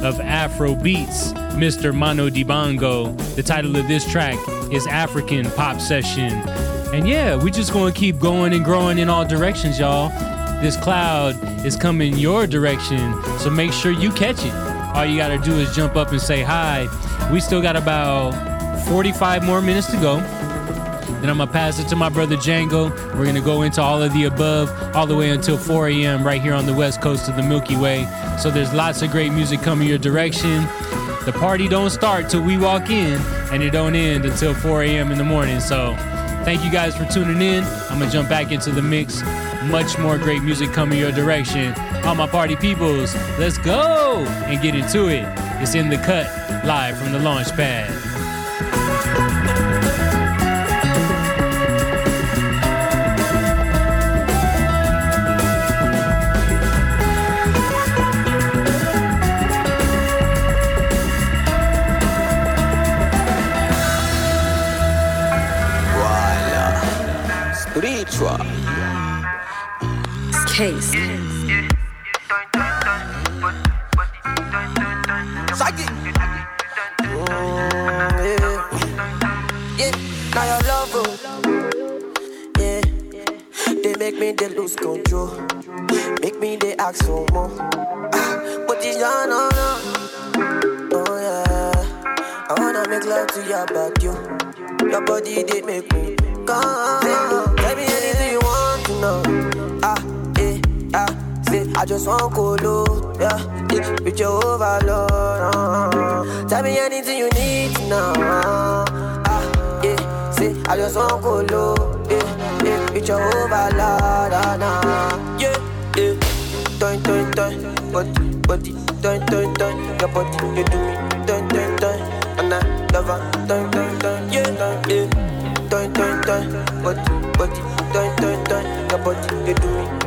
of Afro beats, Mr. Manu Dibango. The title of this track is African Pop Session. And yeah, we're just gonna keep going and growing in all directions, y'all. This cloud is coming your direction, so make sure you catch it. All you gotta do is jump up and say hi. We still got about 45 more minutes to go. Then I'm gonna pass it to my brother Django. We're gonna go into all of the above all the way until 4 a.m. right here on the west coast of the Milky Way. So there's lots of great music coming your direction. The party don't start till we walk in, and it don't end until 4 a.m. in the morning. So thank you guys for tuning in. I'm gonna jump back into the mix. Much more great music coming your direction. All my party peoples, let's go and get into it. It's in the cut, live from the launch pad. Case. Want cool, yeah. With your overload. Uh, tell me anything you need to know. Ah, yeah. Say I just want cool, yeah, yeah. With your overload. Uh, nah. Yeah, yeah. Dun dun dun, body, body, dun dun dun. Your body, you do me, dun dun dun. And I love her, dun dun dun, yeah, dun, yeah. Dun dun dun, body, body, dun dun dun. Your body, you do me.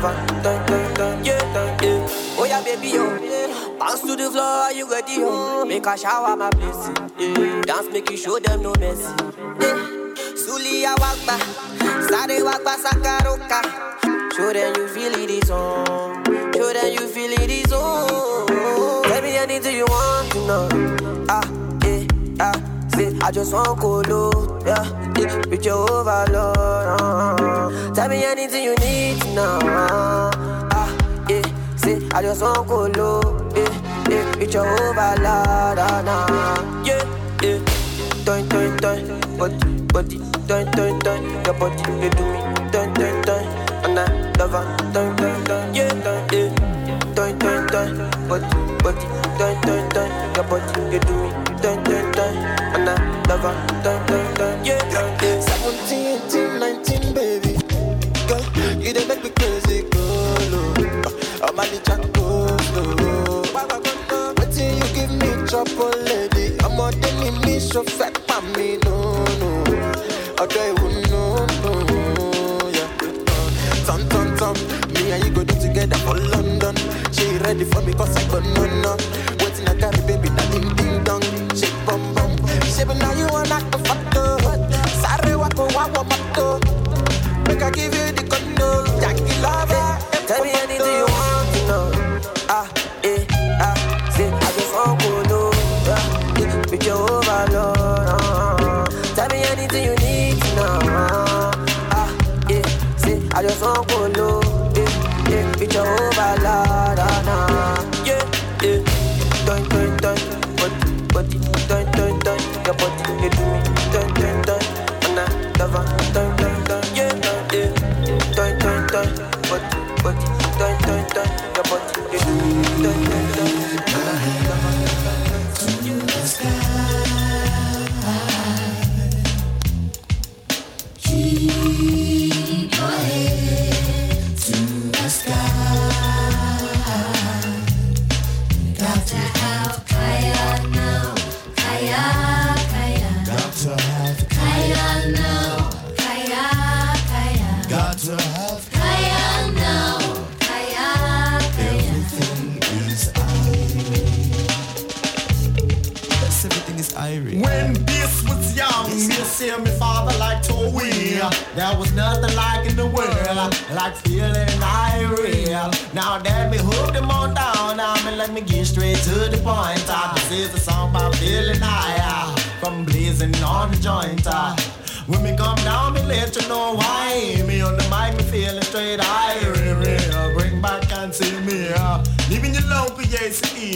And I love her, dun dun dun, yeah, dun, yeah. Oh yeah, baby, yo, bounce to the floor, are you ready, yo? Make a shower, my blessing, yeah. Dance, make you show them no mercy, yeah. Sulia Wagba, Sade Wagba Sakaroka. Show them you feel it is on. Show them you feel it is on. Tell me anything you want to know. Ah, eh, ah, say, I just want colo. Yeah, with your overload. Uh, tell me anything you need to know. Ah, eh, say, I just want colo. Eh, eh, with your overload. Uh, nah. Yeah, yeah. Dun, dun, dun. Body, body, dun, dun, dun. Your body, you do me. Dun, dun, dun. And I love her. Dun, dun, dun. Yeah, dun, yeah. Dun, dun, dun. Body, body, dun, dun, dun. Your body, you do me. So fat for me, no, no. I try you no, no, yeah. Tom, tom, tom. Me and you go do together for London. She ready for me cause I got no, no. Waiting I carry baby, that ding, ding, dong. Shake, bum, bum. She be now you want act the photo. Sorry, wako, wawa, mato. Make I give you the condo. Jackie lover. Eh? Tell me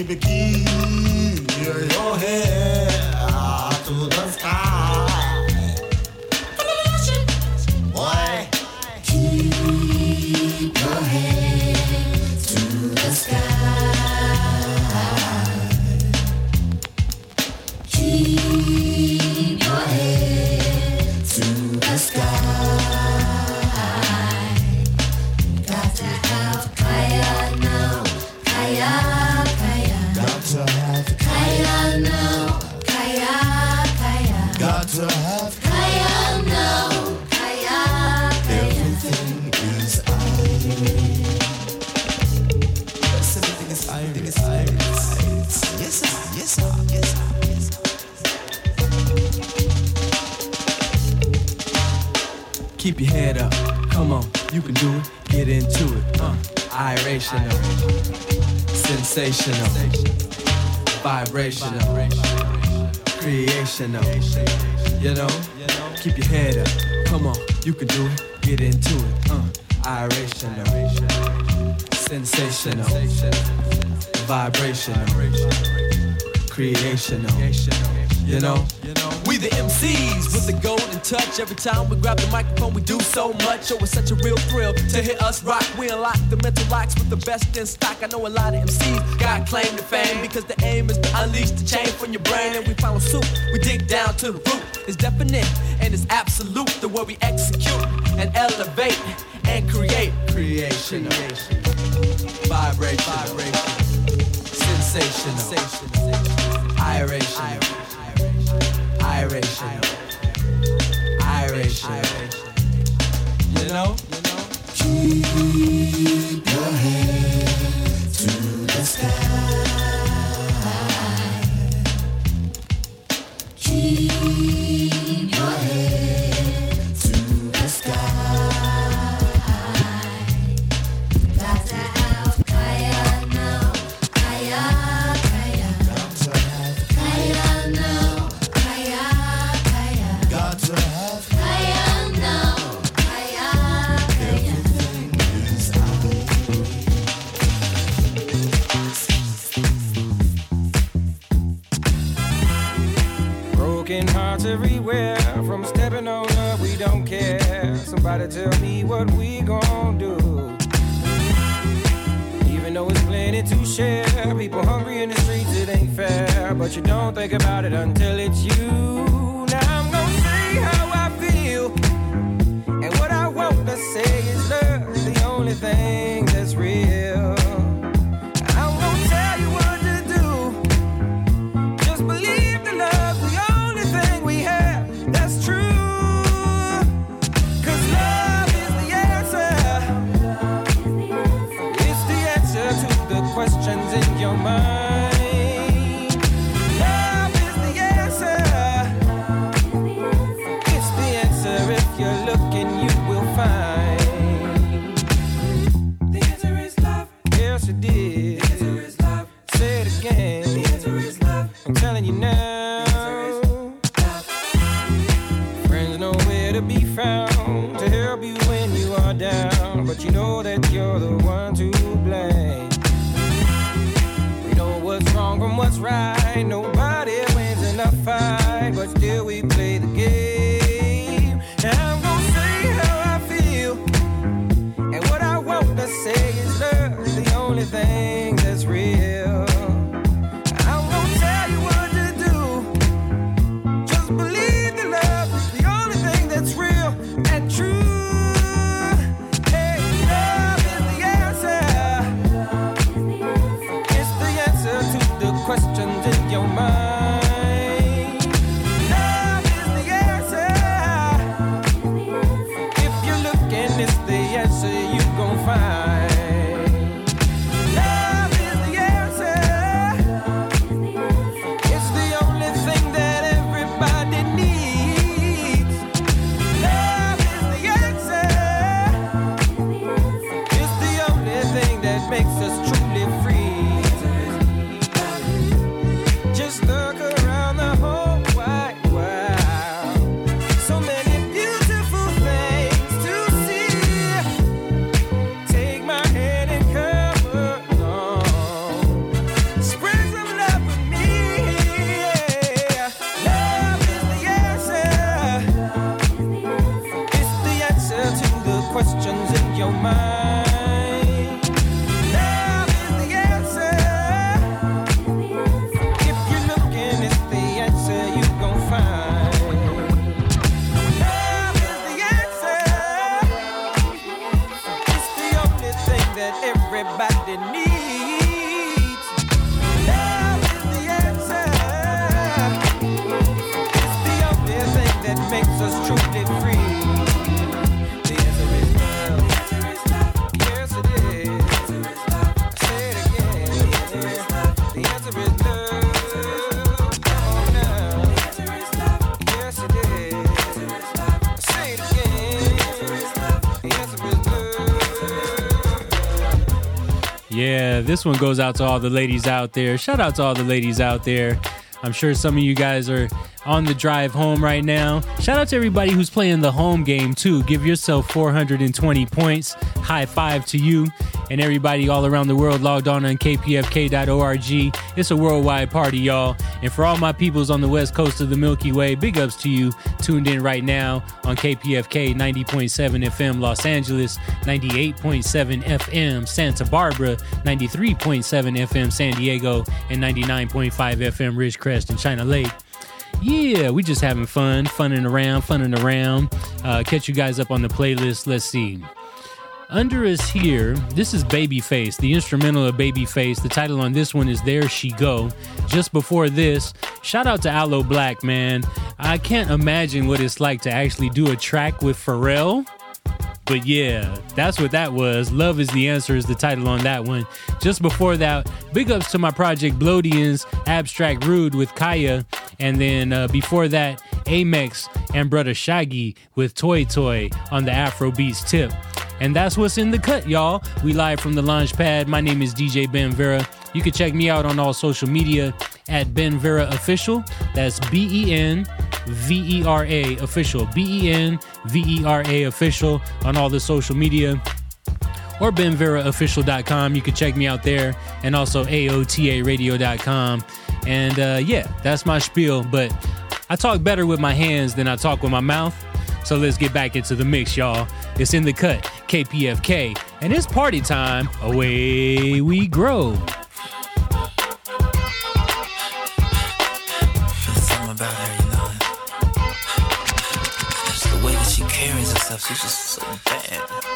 PACE, touch. Every time we grab the microphone, we do so much. Oh, it's such a real thrill to hear us rock. We unlock the mental locks with the best in stock. I know a lot of MCs got claim to fame because the aim is to unleash the chain from your brain, and we follow suit. We dig down to the root. It's definite and it's absolute the way we execute and elevate and create. creation, vibration, sensational, iration, iration, iration. You know? Keep your Yeah, this one goes out to all the ladies out there. Shout out to all the ladies out there. I'm sure some of you guys are on the drive home right now. Shout out to everybody who's playing the home game too. Give yourself 420 points. High five to you and everybody all around the world logged on on kpfk.org. It's a worldwide party, y'all. And for all my peoples on the west coast of the Milky Way, big ups to you tuned in right now on KPFK 90.7 FM Los Angeles, 98.7 FM Santa Barbara, 93.7 FM San Diego, and 99.5 FM Ridgecrest and China Lake. Yeah, we just having fun, funning around, funning around. Uh, catch you guys up on the playlist. Let's see. Under us here, this is Babyface, the instrumental of Babyface. The title on this one is There She Go. Just before this, shout out to Aloe Blacc, man. I can't imagine what it's like to actually do a track with Pharrell. But yeah, that's what that was. Love is the answer is the title on that one. Just before that, big ups to my project Blodians, Abstract Rude with Kaya. And then uh, before that, Amex and Brother Shaggy with Toy Toy on the Afro Beats tip. And that's what's in the cut, y'all. We live from the launch pad. My name is DJ Ben Vera. You can check me out on all social media at Ben Vera Official. That's B E N V E R A Official. B E N V E R A Official on all the social media or benveraofficial.com. You can check me out there and also aotaradio.com. And uh, yeah, that's my spiel. But I talk better with my hands than I talk with my mouth. So let's get back into the mix, y'all. It's in the cut, KPFK, and it's party time. Away we grow. stuff. She's just so bad.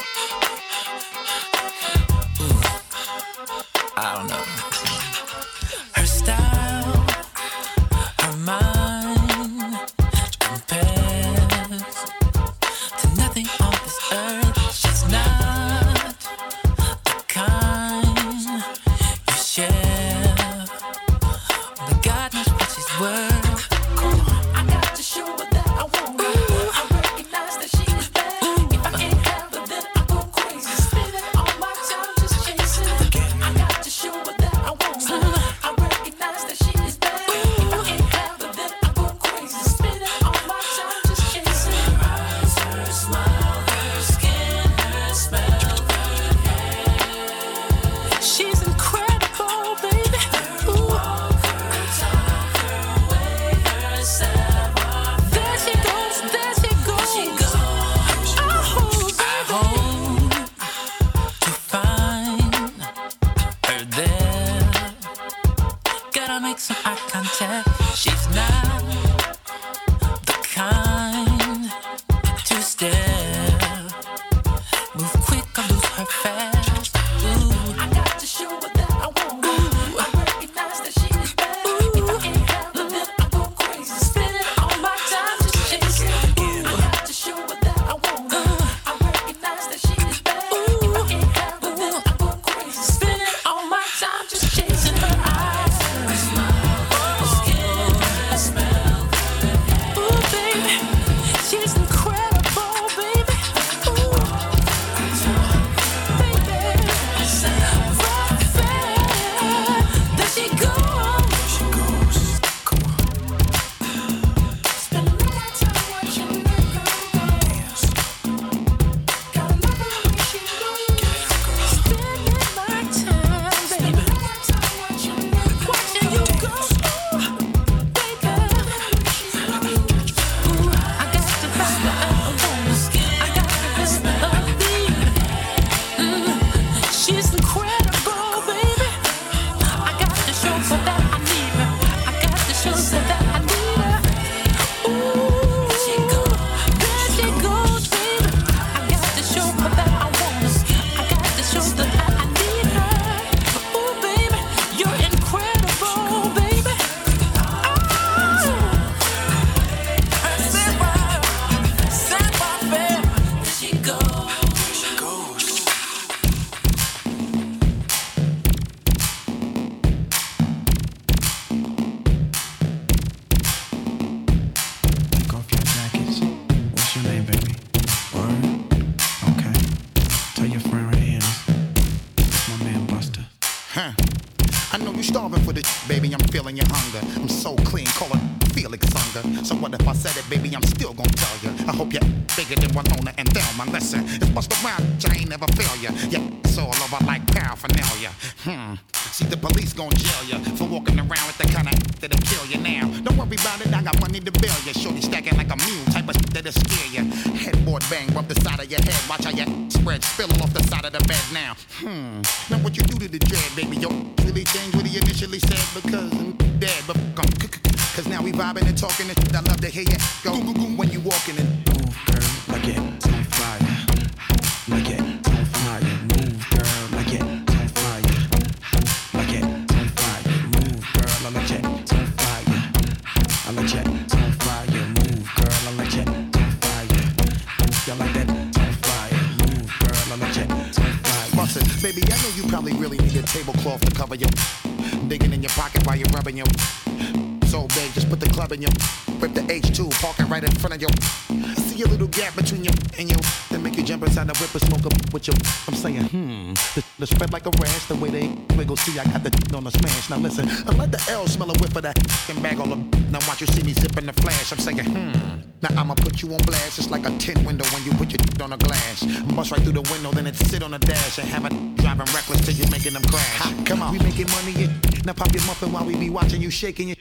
you on blast. It's like a tin window when you put your d- on a glass. Bust right through the window, then it sit on the dash and have a driving reckless till you're making them crash. Ha, come on, we making money. Now pop your muffin while we be watching you shaking your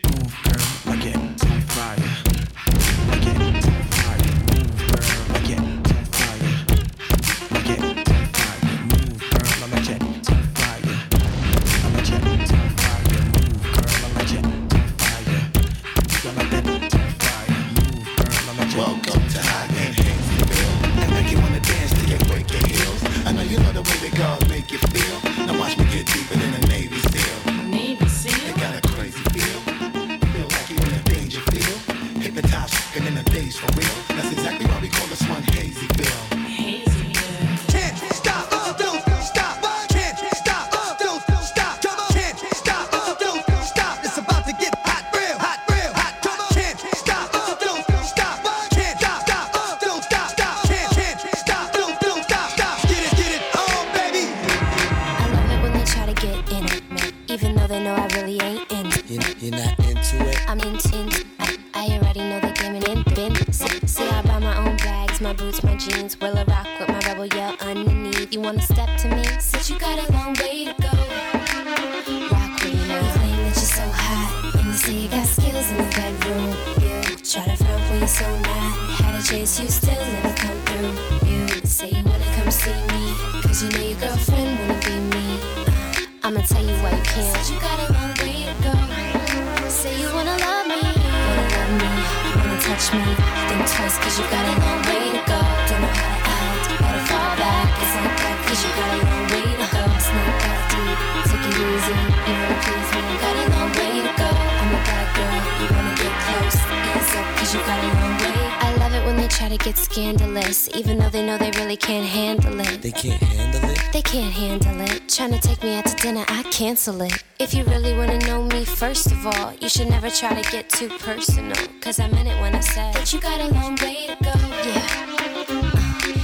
hustle. If you really wanna know me, first of all, you should never try to get too personal. Cause I meant it when I said that you got a long way to go. Yeah.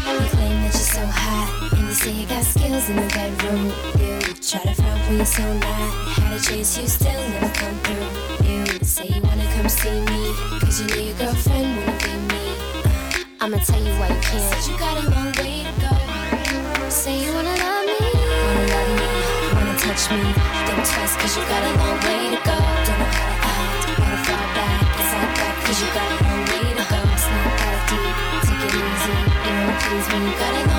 Uh, you claim that you're so hot, and you say you got skills in the bedroom. You try to find when you're so not. Had a chase, you still never come through. You say you wanna come see me, cause you know your girlfriend wanna be me. Uh, I'ma tell you why you can't. You got a long way me. Think twice, cause you got a long way to go. Don't know how to act, wanna fall back. It's not you got a long way to go. It's not take it easy. It won't please me,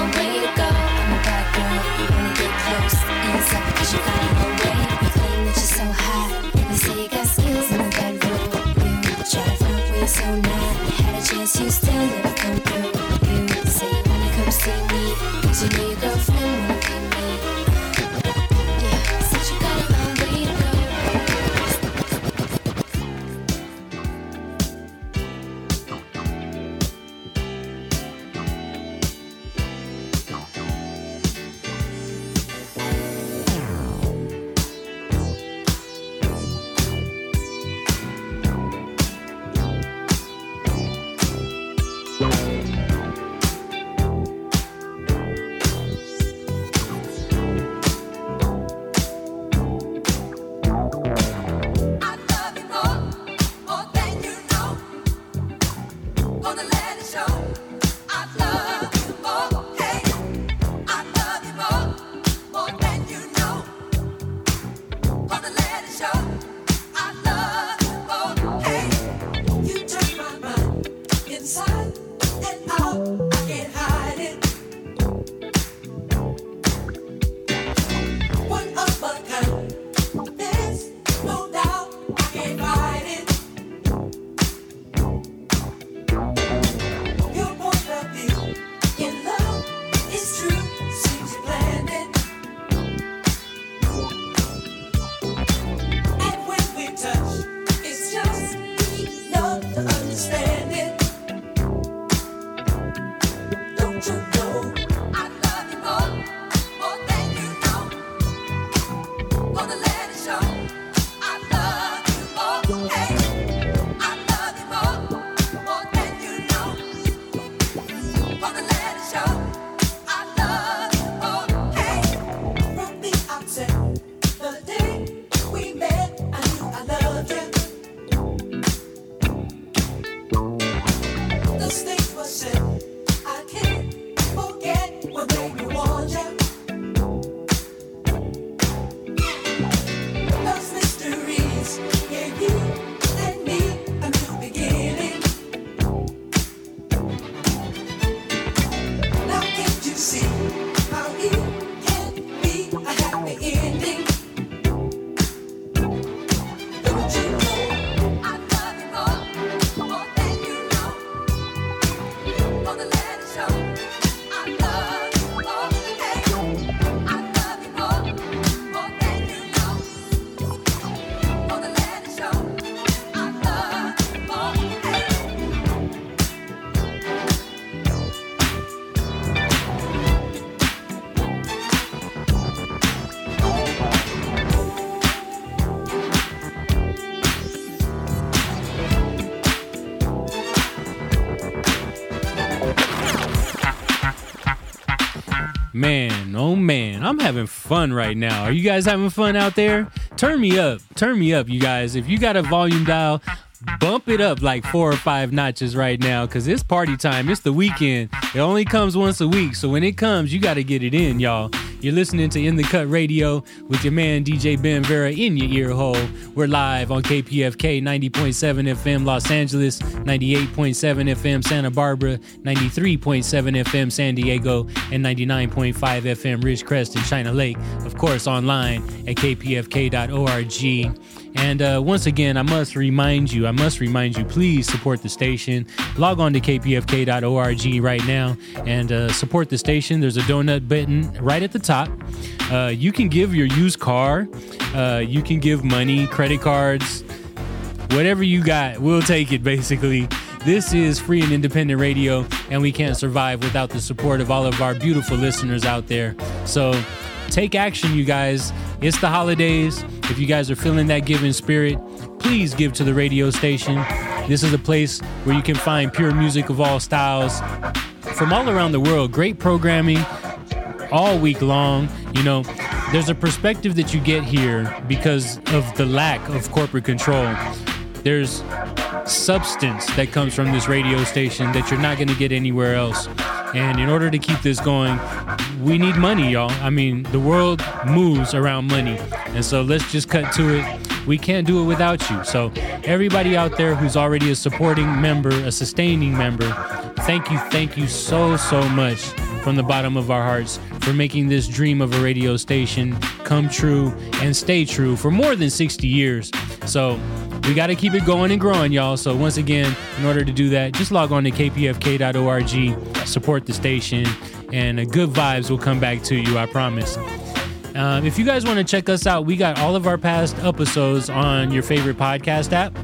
I'm having fun right now. Are you guys having fun out there? Turn me up. Turn me up, you guys. If you got a volume dial, bump it up like four or five notches right now because it's party time. It's the weekend. It only comes once a week. So when it comes, you got to get it in, y'all. You're listening to In the Cut Radio with your man DJ Ben Vera in your ear hole. We're live on KPFK 90.7 FM Los Angeles, 98.7 FM Santa Barbara, 93.7 FM San Diego, and 99.5 FM Ridgecrest and China Lake. Of course, online at kpfk.org. And uh, once again, I must remind you, I must remind you, please support the station. Log on to kpfk.org right now and uh, support the station. There's a donut button right at the top. Uh, you can give your used car, uh, you can give money, credit cards, whatever you got, we'll take it basically. This is free and independent radio, and we can't survive without the support of all of our beautiful listeners out there. So take action, you guys. It's the holidays. If you guys are feeling that giving spirit, please give to the radio station. This is a place where you can find pure music of all styles from all around the world. Great programming all week long. You know, there's a perspective that you get here because of the lack of corporate control. There's substance that comes from this radio station that you're not going to get anywhere else. And in order to keep this going, we need money, y'all. I mean, the world moves around money. And so let's just cut to it. We can't do it without you. So, everybody out there who's already a supporting member, a sustaining member, thank you, thank you so, so much from the bottom of our hearts for making this dream of a radio station come true and stay true for more than 60 years. So, we got to keep it going and growing, y'all. So, once again, in order to do that, just log on to kpfk.org, support the station, and uh, good vibes will come back to you, I promise. Um, if you guys want to check us out, we got all of our past episodes on your favorite podcast app.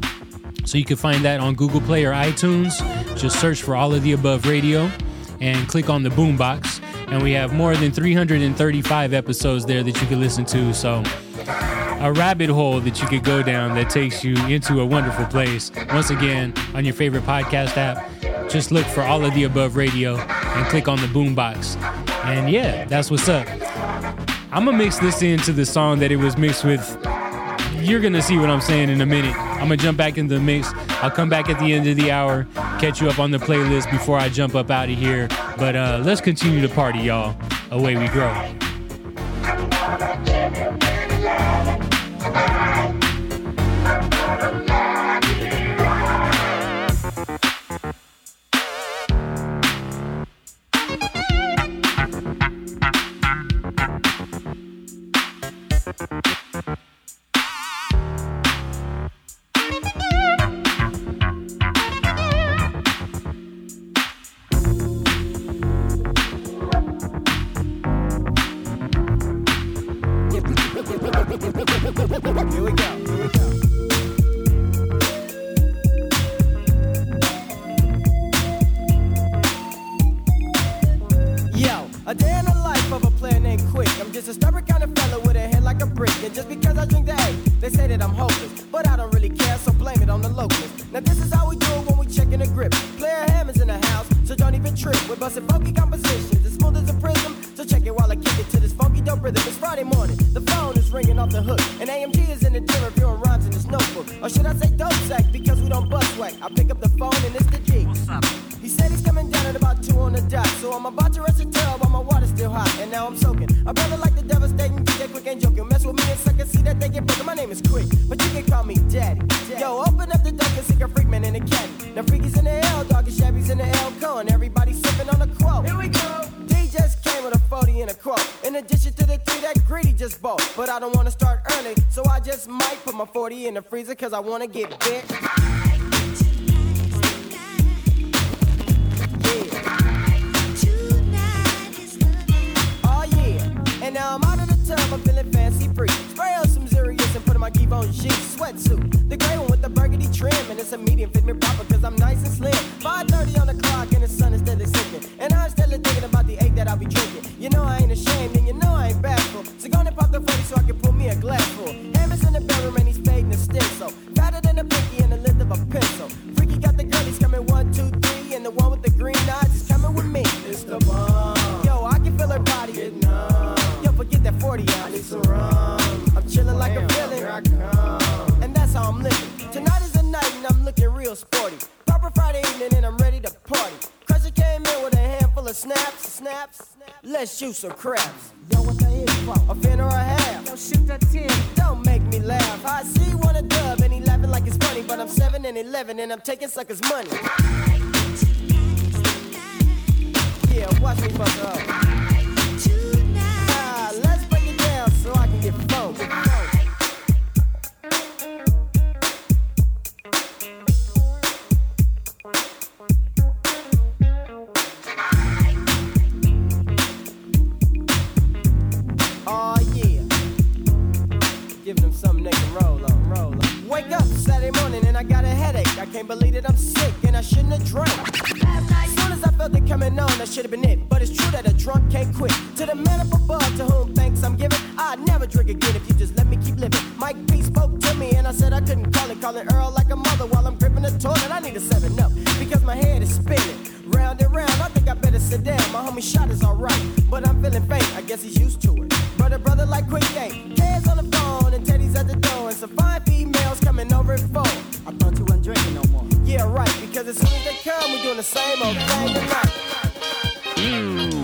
So you can find that on Google Play or iTunes. Just search for all of the above radio and click on the boombox. And we have more than 335 episodes there that you can listen to. So a rabbit hole that you could go down that takes you into a wonderful place. Once again, on your favorite podcast app, just look for all of the above radio and click on the boombox. And yeah, that's what's up. I'm gonna mix this into the song that it was mixed with. You're gonna see what I'm saying in a minute. I'm gonna jump back into the mix. I'll come back at the end of the hour, catch you up on the playlist before I jump up out of here. But uh, let's continue to party, y'all. Away we grow. I wanna get bit. Let's shoot craps. Yo, what the? A fin or a half? Shoot that ten. Don't make me laugh. I see one a dub and he laughing like it's funny, but I'm seven and eleven and I'm taking suckers' can't believe that I'm sick and I shouldn't have drank. As soon as I felt it coming on, that should have been it. But it's true that a drunk can't quit. To the man up above, to whom thanks I'm giving, I'd never drink again if you just let me keep living. Mike P spoke to me and I said I couldn't call it. Calling Earl like a mother while I'm gripping the toilet. I need a 7 up because my head is spinning. Round and round, I think I better sit down. My homie shot is alright, but I'm feeling faint. I guess he's used to it. Brother, brother, like quick game. Ted's on as soon as they come, we doing the same old thing tonight. Don't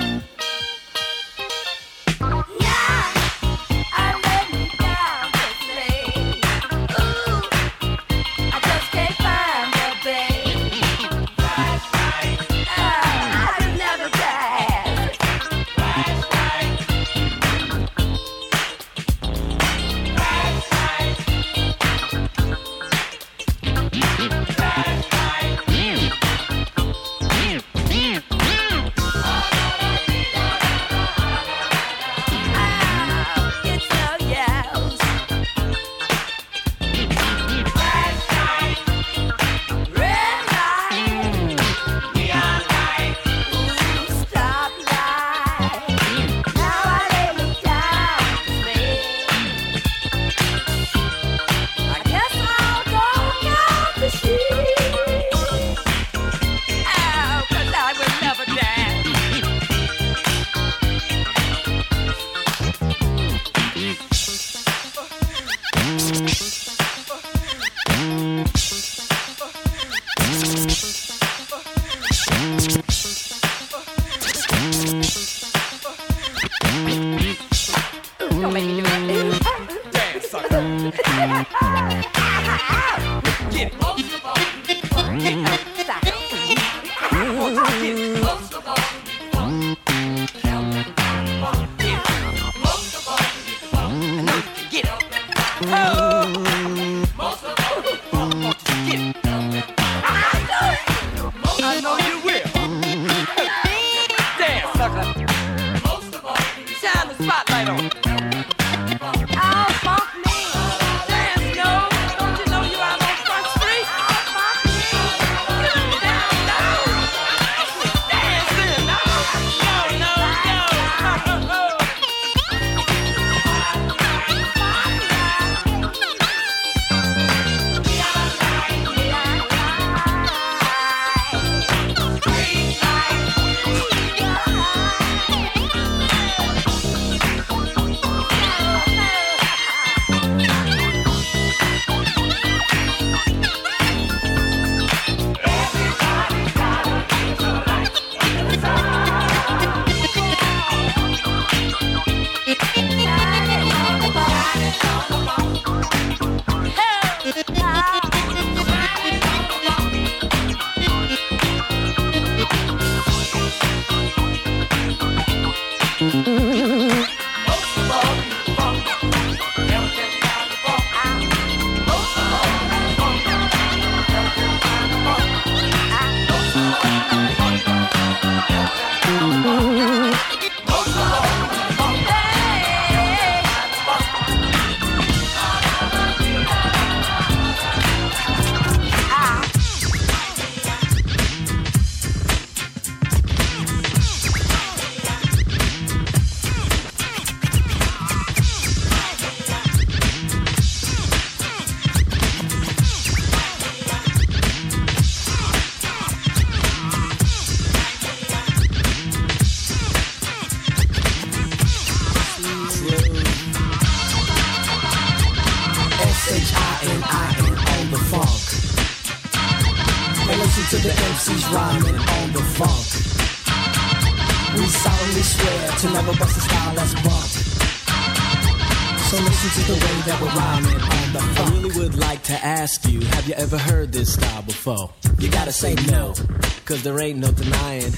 cause there ain't no denying.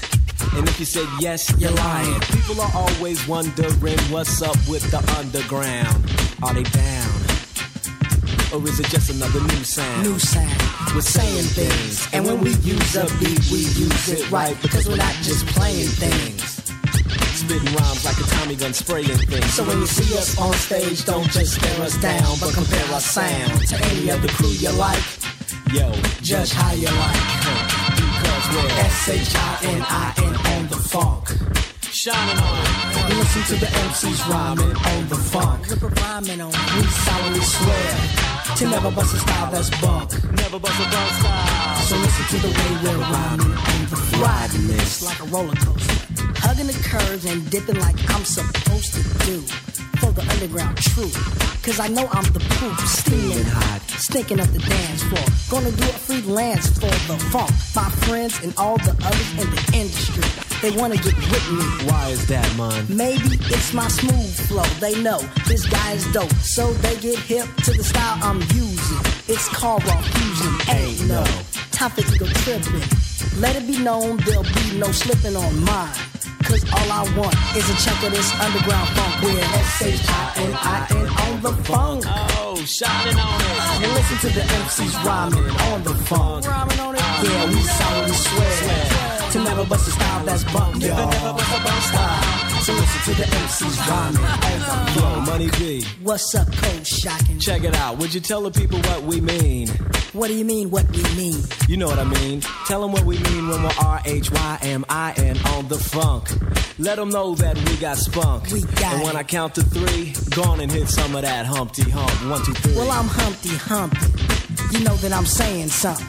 And if you said yes, you're lying. People are always wondering what's up with the underground. Are they down? Or is it just another new sound? New sound. We're saying things. And when we use a beat, we use it right because we're not just playing things. Spitting rhymes like a Tommy gun spraying things. So when you see us on stage, don't just stare us down, but compare our sound to any other crew you like. Yo, Judge how you like. Because S-H-I-N-I-N on the funk. Shining on. Listen to the MCs rhyming on the funk. Rhyming on. We solemnly swear to never bust a style that's bunk. Never bust a bunk style. So listen to the way we're rhyming on the funk. Riding this like a roller coaster. Hugging the curves and dipping like I'm supposed to do. The underground truth. Cause I know I'm the proof. Steaming hot. Stinking up the dance floor. Gonna do a freelance for the funk. My friends and all the others in the industry. They wanna get with me. Why is that, man? Maybe it's my smooth flow. They know this guy is dope. So they get hip to the style I'm using. It's called raw fusion. Ain't no time for ego tripping. Let it be known there'll be no slipping on mine. Cause all I want is a chunk of this underground funk. We're S-H-I-N-I-N on the funk. Oh, shining on it. Uh, and listen to the MCs rhyming on the funk. Rhyming on it. Yeah, we solemnly swear to never bust a style that's bunk, y'all. Never bust a bunk style. Uh, So listen to the MCs rhyming. Money B. What's up, Coach Shocking? Check it out. Would you tell the people what we mean? What do you mean, what we mean? You know what I mean. Tell them what we mean when we're R-H-Y-M-I-N on the funk. Let them know that we got spunk. We got And when I count to three, go on and hit some of that Humpty Hump. One, two, three. Well, I'm Humpty Humpty. You know that I'm saying something.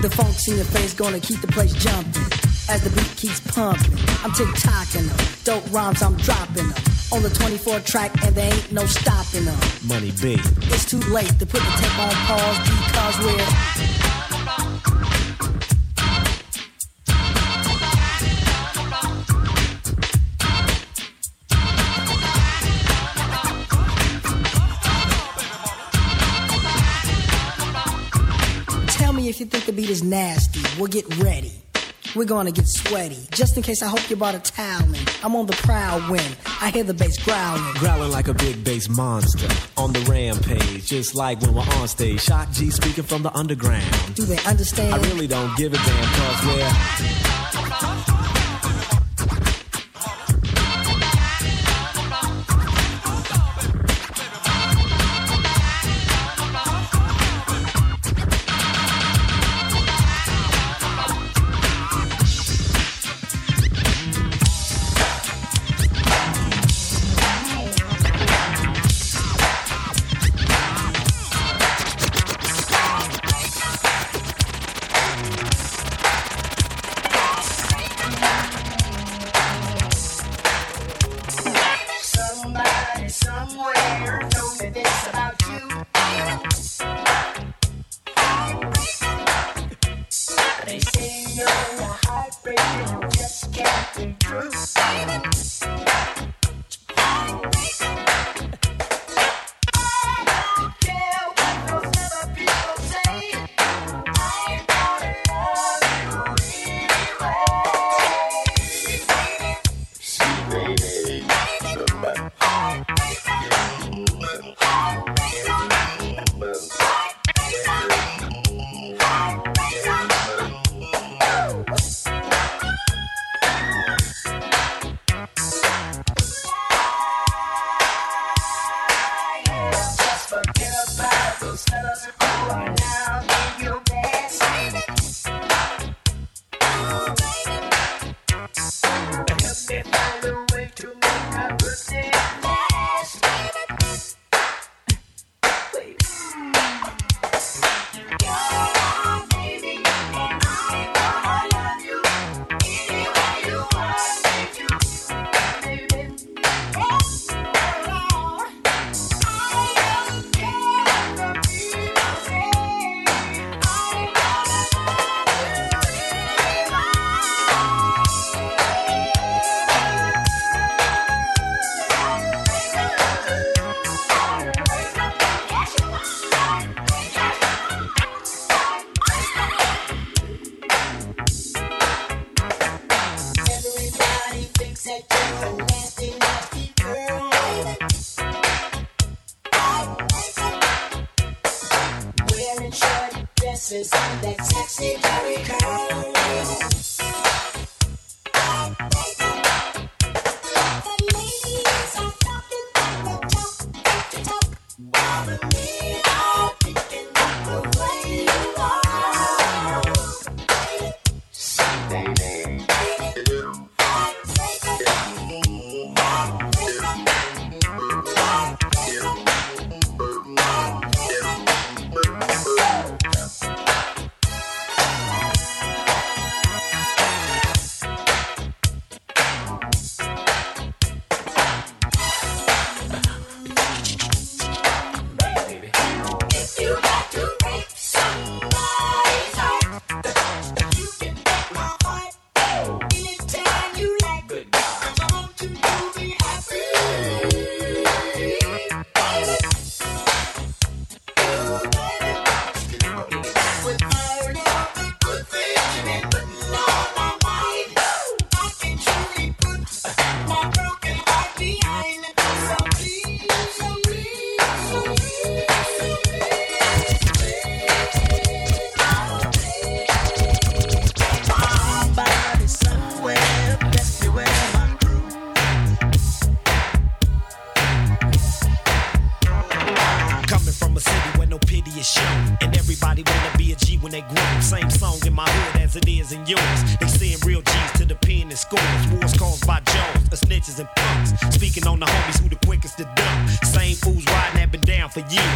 The funk's in your face gonna keep the place jumping. As the beat keeps pumping, I'm tick-tocking them. Dope rhymes, I'm dropping them. On the 24 track, and there ain't no stopping them. Money B. It's too late to put the tape on pause because we're. Tell me if you think the beat is nasty. We'll get ready. We're gonna get sweaty. Just in case I hope you brought a towel in. I'm on the prowl when I hear the bass growling. Growling like a big bass monster on the rampage, just like when we're on stage. Shock G speaking from the underground. Do they understand? I really don't give a damn cause we're for years.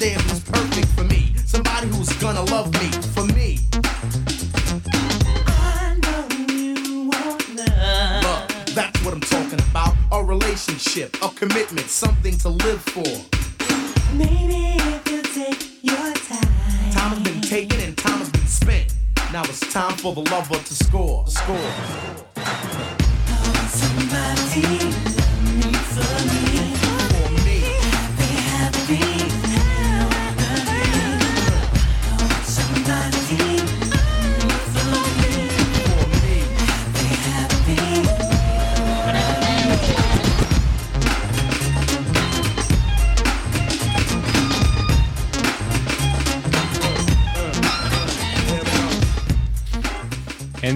There who's perfect for me. Somebody who's gonna love me for me. Love, that's what I'm talking about. A relationship, a commitment, something to live for. Maybe if you take your time. Time has been taken and time has been spent. Now it's time for the lover to score. Score. Somebody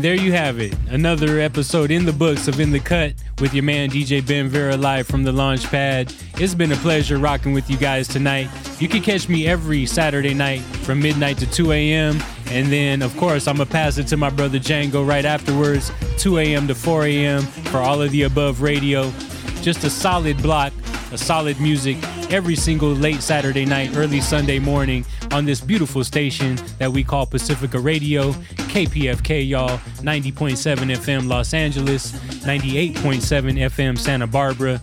there you have it. Another episode in the books of In the Cut with your man DJ Ben Vera live from the launch pad. It's been a pleasure rocking with you guys tonight. You can catch me every Saturday night from midnight to 2 a.m. And then, of course, I'm going to pass it to my brother Django right afterwards, 2 a.m. to 4 a.m. for all of the above radio. Just a solid block, a solid music every single late Saturday night, early Sunday morning on this beautiful station that we call Pacifica Radio, KPFK, y'all, 90.7 FM Los Angeles, 98.7 FM Santa Barbara,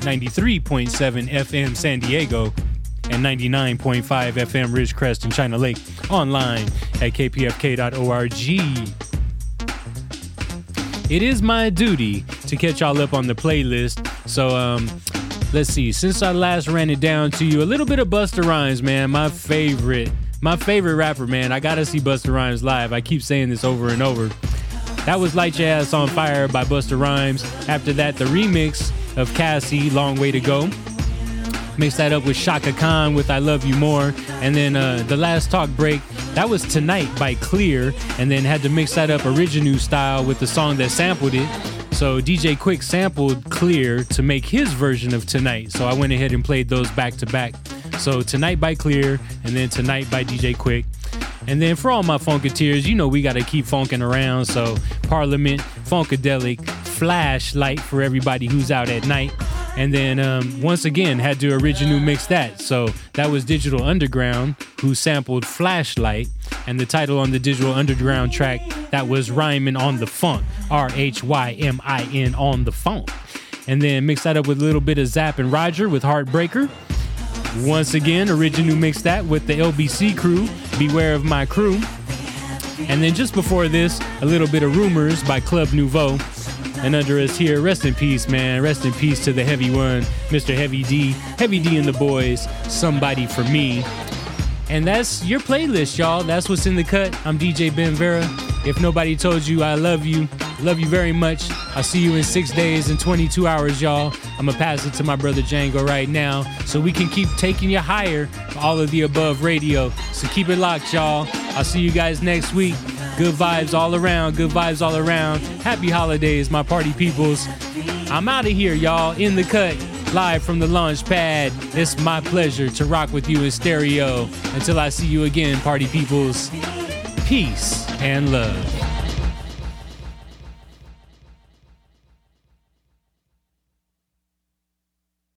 93.7 FM San Diego, and 99.5 FM Ridgecrest and China Lake online at kpfk.org. It is my duty to catch y'all up on the playlist. So, um, let's see. Since I last ran it down to you, a little bit of Busta Rhymes, man. My favorite, my favorite rapper, man. I gotta see Busta Rhymes live. I keep saying this over and over. That was Light Your Ass on Fire by Busta Rhymes. After that, the remix of Cassie, Long Way to Go. Mix that up with Chaka Khan with I Love You More. And then uh, the last talk break, that was Tonight by Kleeer. And then had to mix that up original style with the song that sampled it. So DJ Quik sampled Kleeer to make his version of Tonight. So I went ahead and played those back to back. So Tonight by Kleeer and then Tonight by DJ Quik. And then for all my Funketeers, you know we got to keep funking around. So Parliament, Funkadelic, Flashlight for everybody who's out at night. And then um, once again had to original mix that. So that was Digital Underground who sampled Flashlight. And the title on the Digital Underground track that was Rhyming on the Funk. R H Y M I N on the Funk. And then mix that up with a little bit of Zapp and Roger with Heartbreaker. Once again, original mix that with the LBC crew, Beware of My Crew. And then just before this, a little bit of Rumors by Club Nouveau. And under us here, rest in peace, man. Rest in peace to the heavy one, Mr. Heavy D. Heavy D and the boys, Somebody for Me. And that's your playlist, y'all. That's what's in the cut. I'm DJ Ben Vera. If nobody told you I love you, love you very much. I'll see you in six days and 22 hours, y'all. I'm gonna pass it to my brother Django right now so we can keep taking you higher for all of the above radio. So keep it locked, y'all. I'll see you guys next week. Good vibes all around, good vibes all around. Happy holidays, my party peoples. I'm out of here, y'all, in the cut, live from the launch pad. It's my pleasure to rock with you in stereo. Until I see you again, party peoples. Peace and love.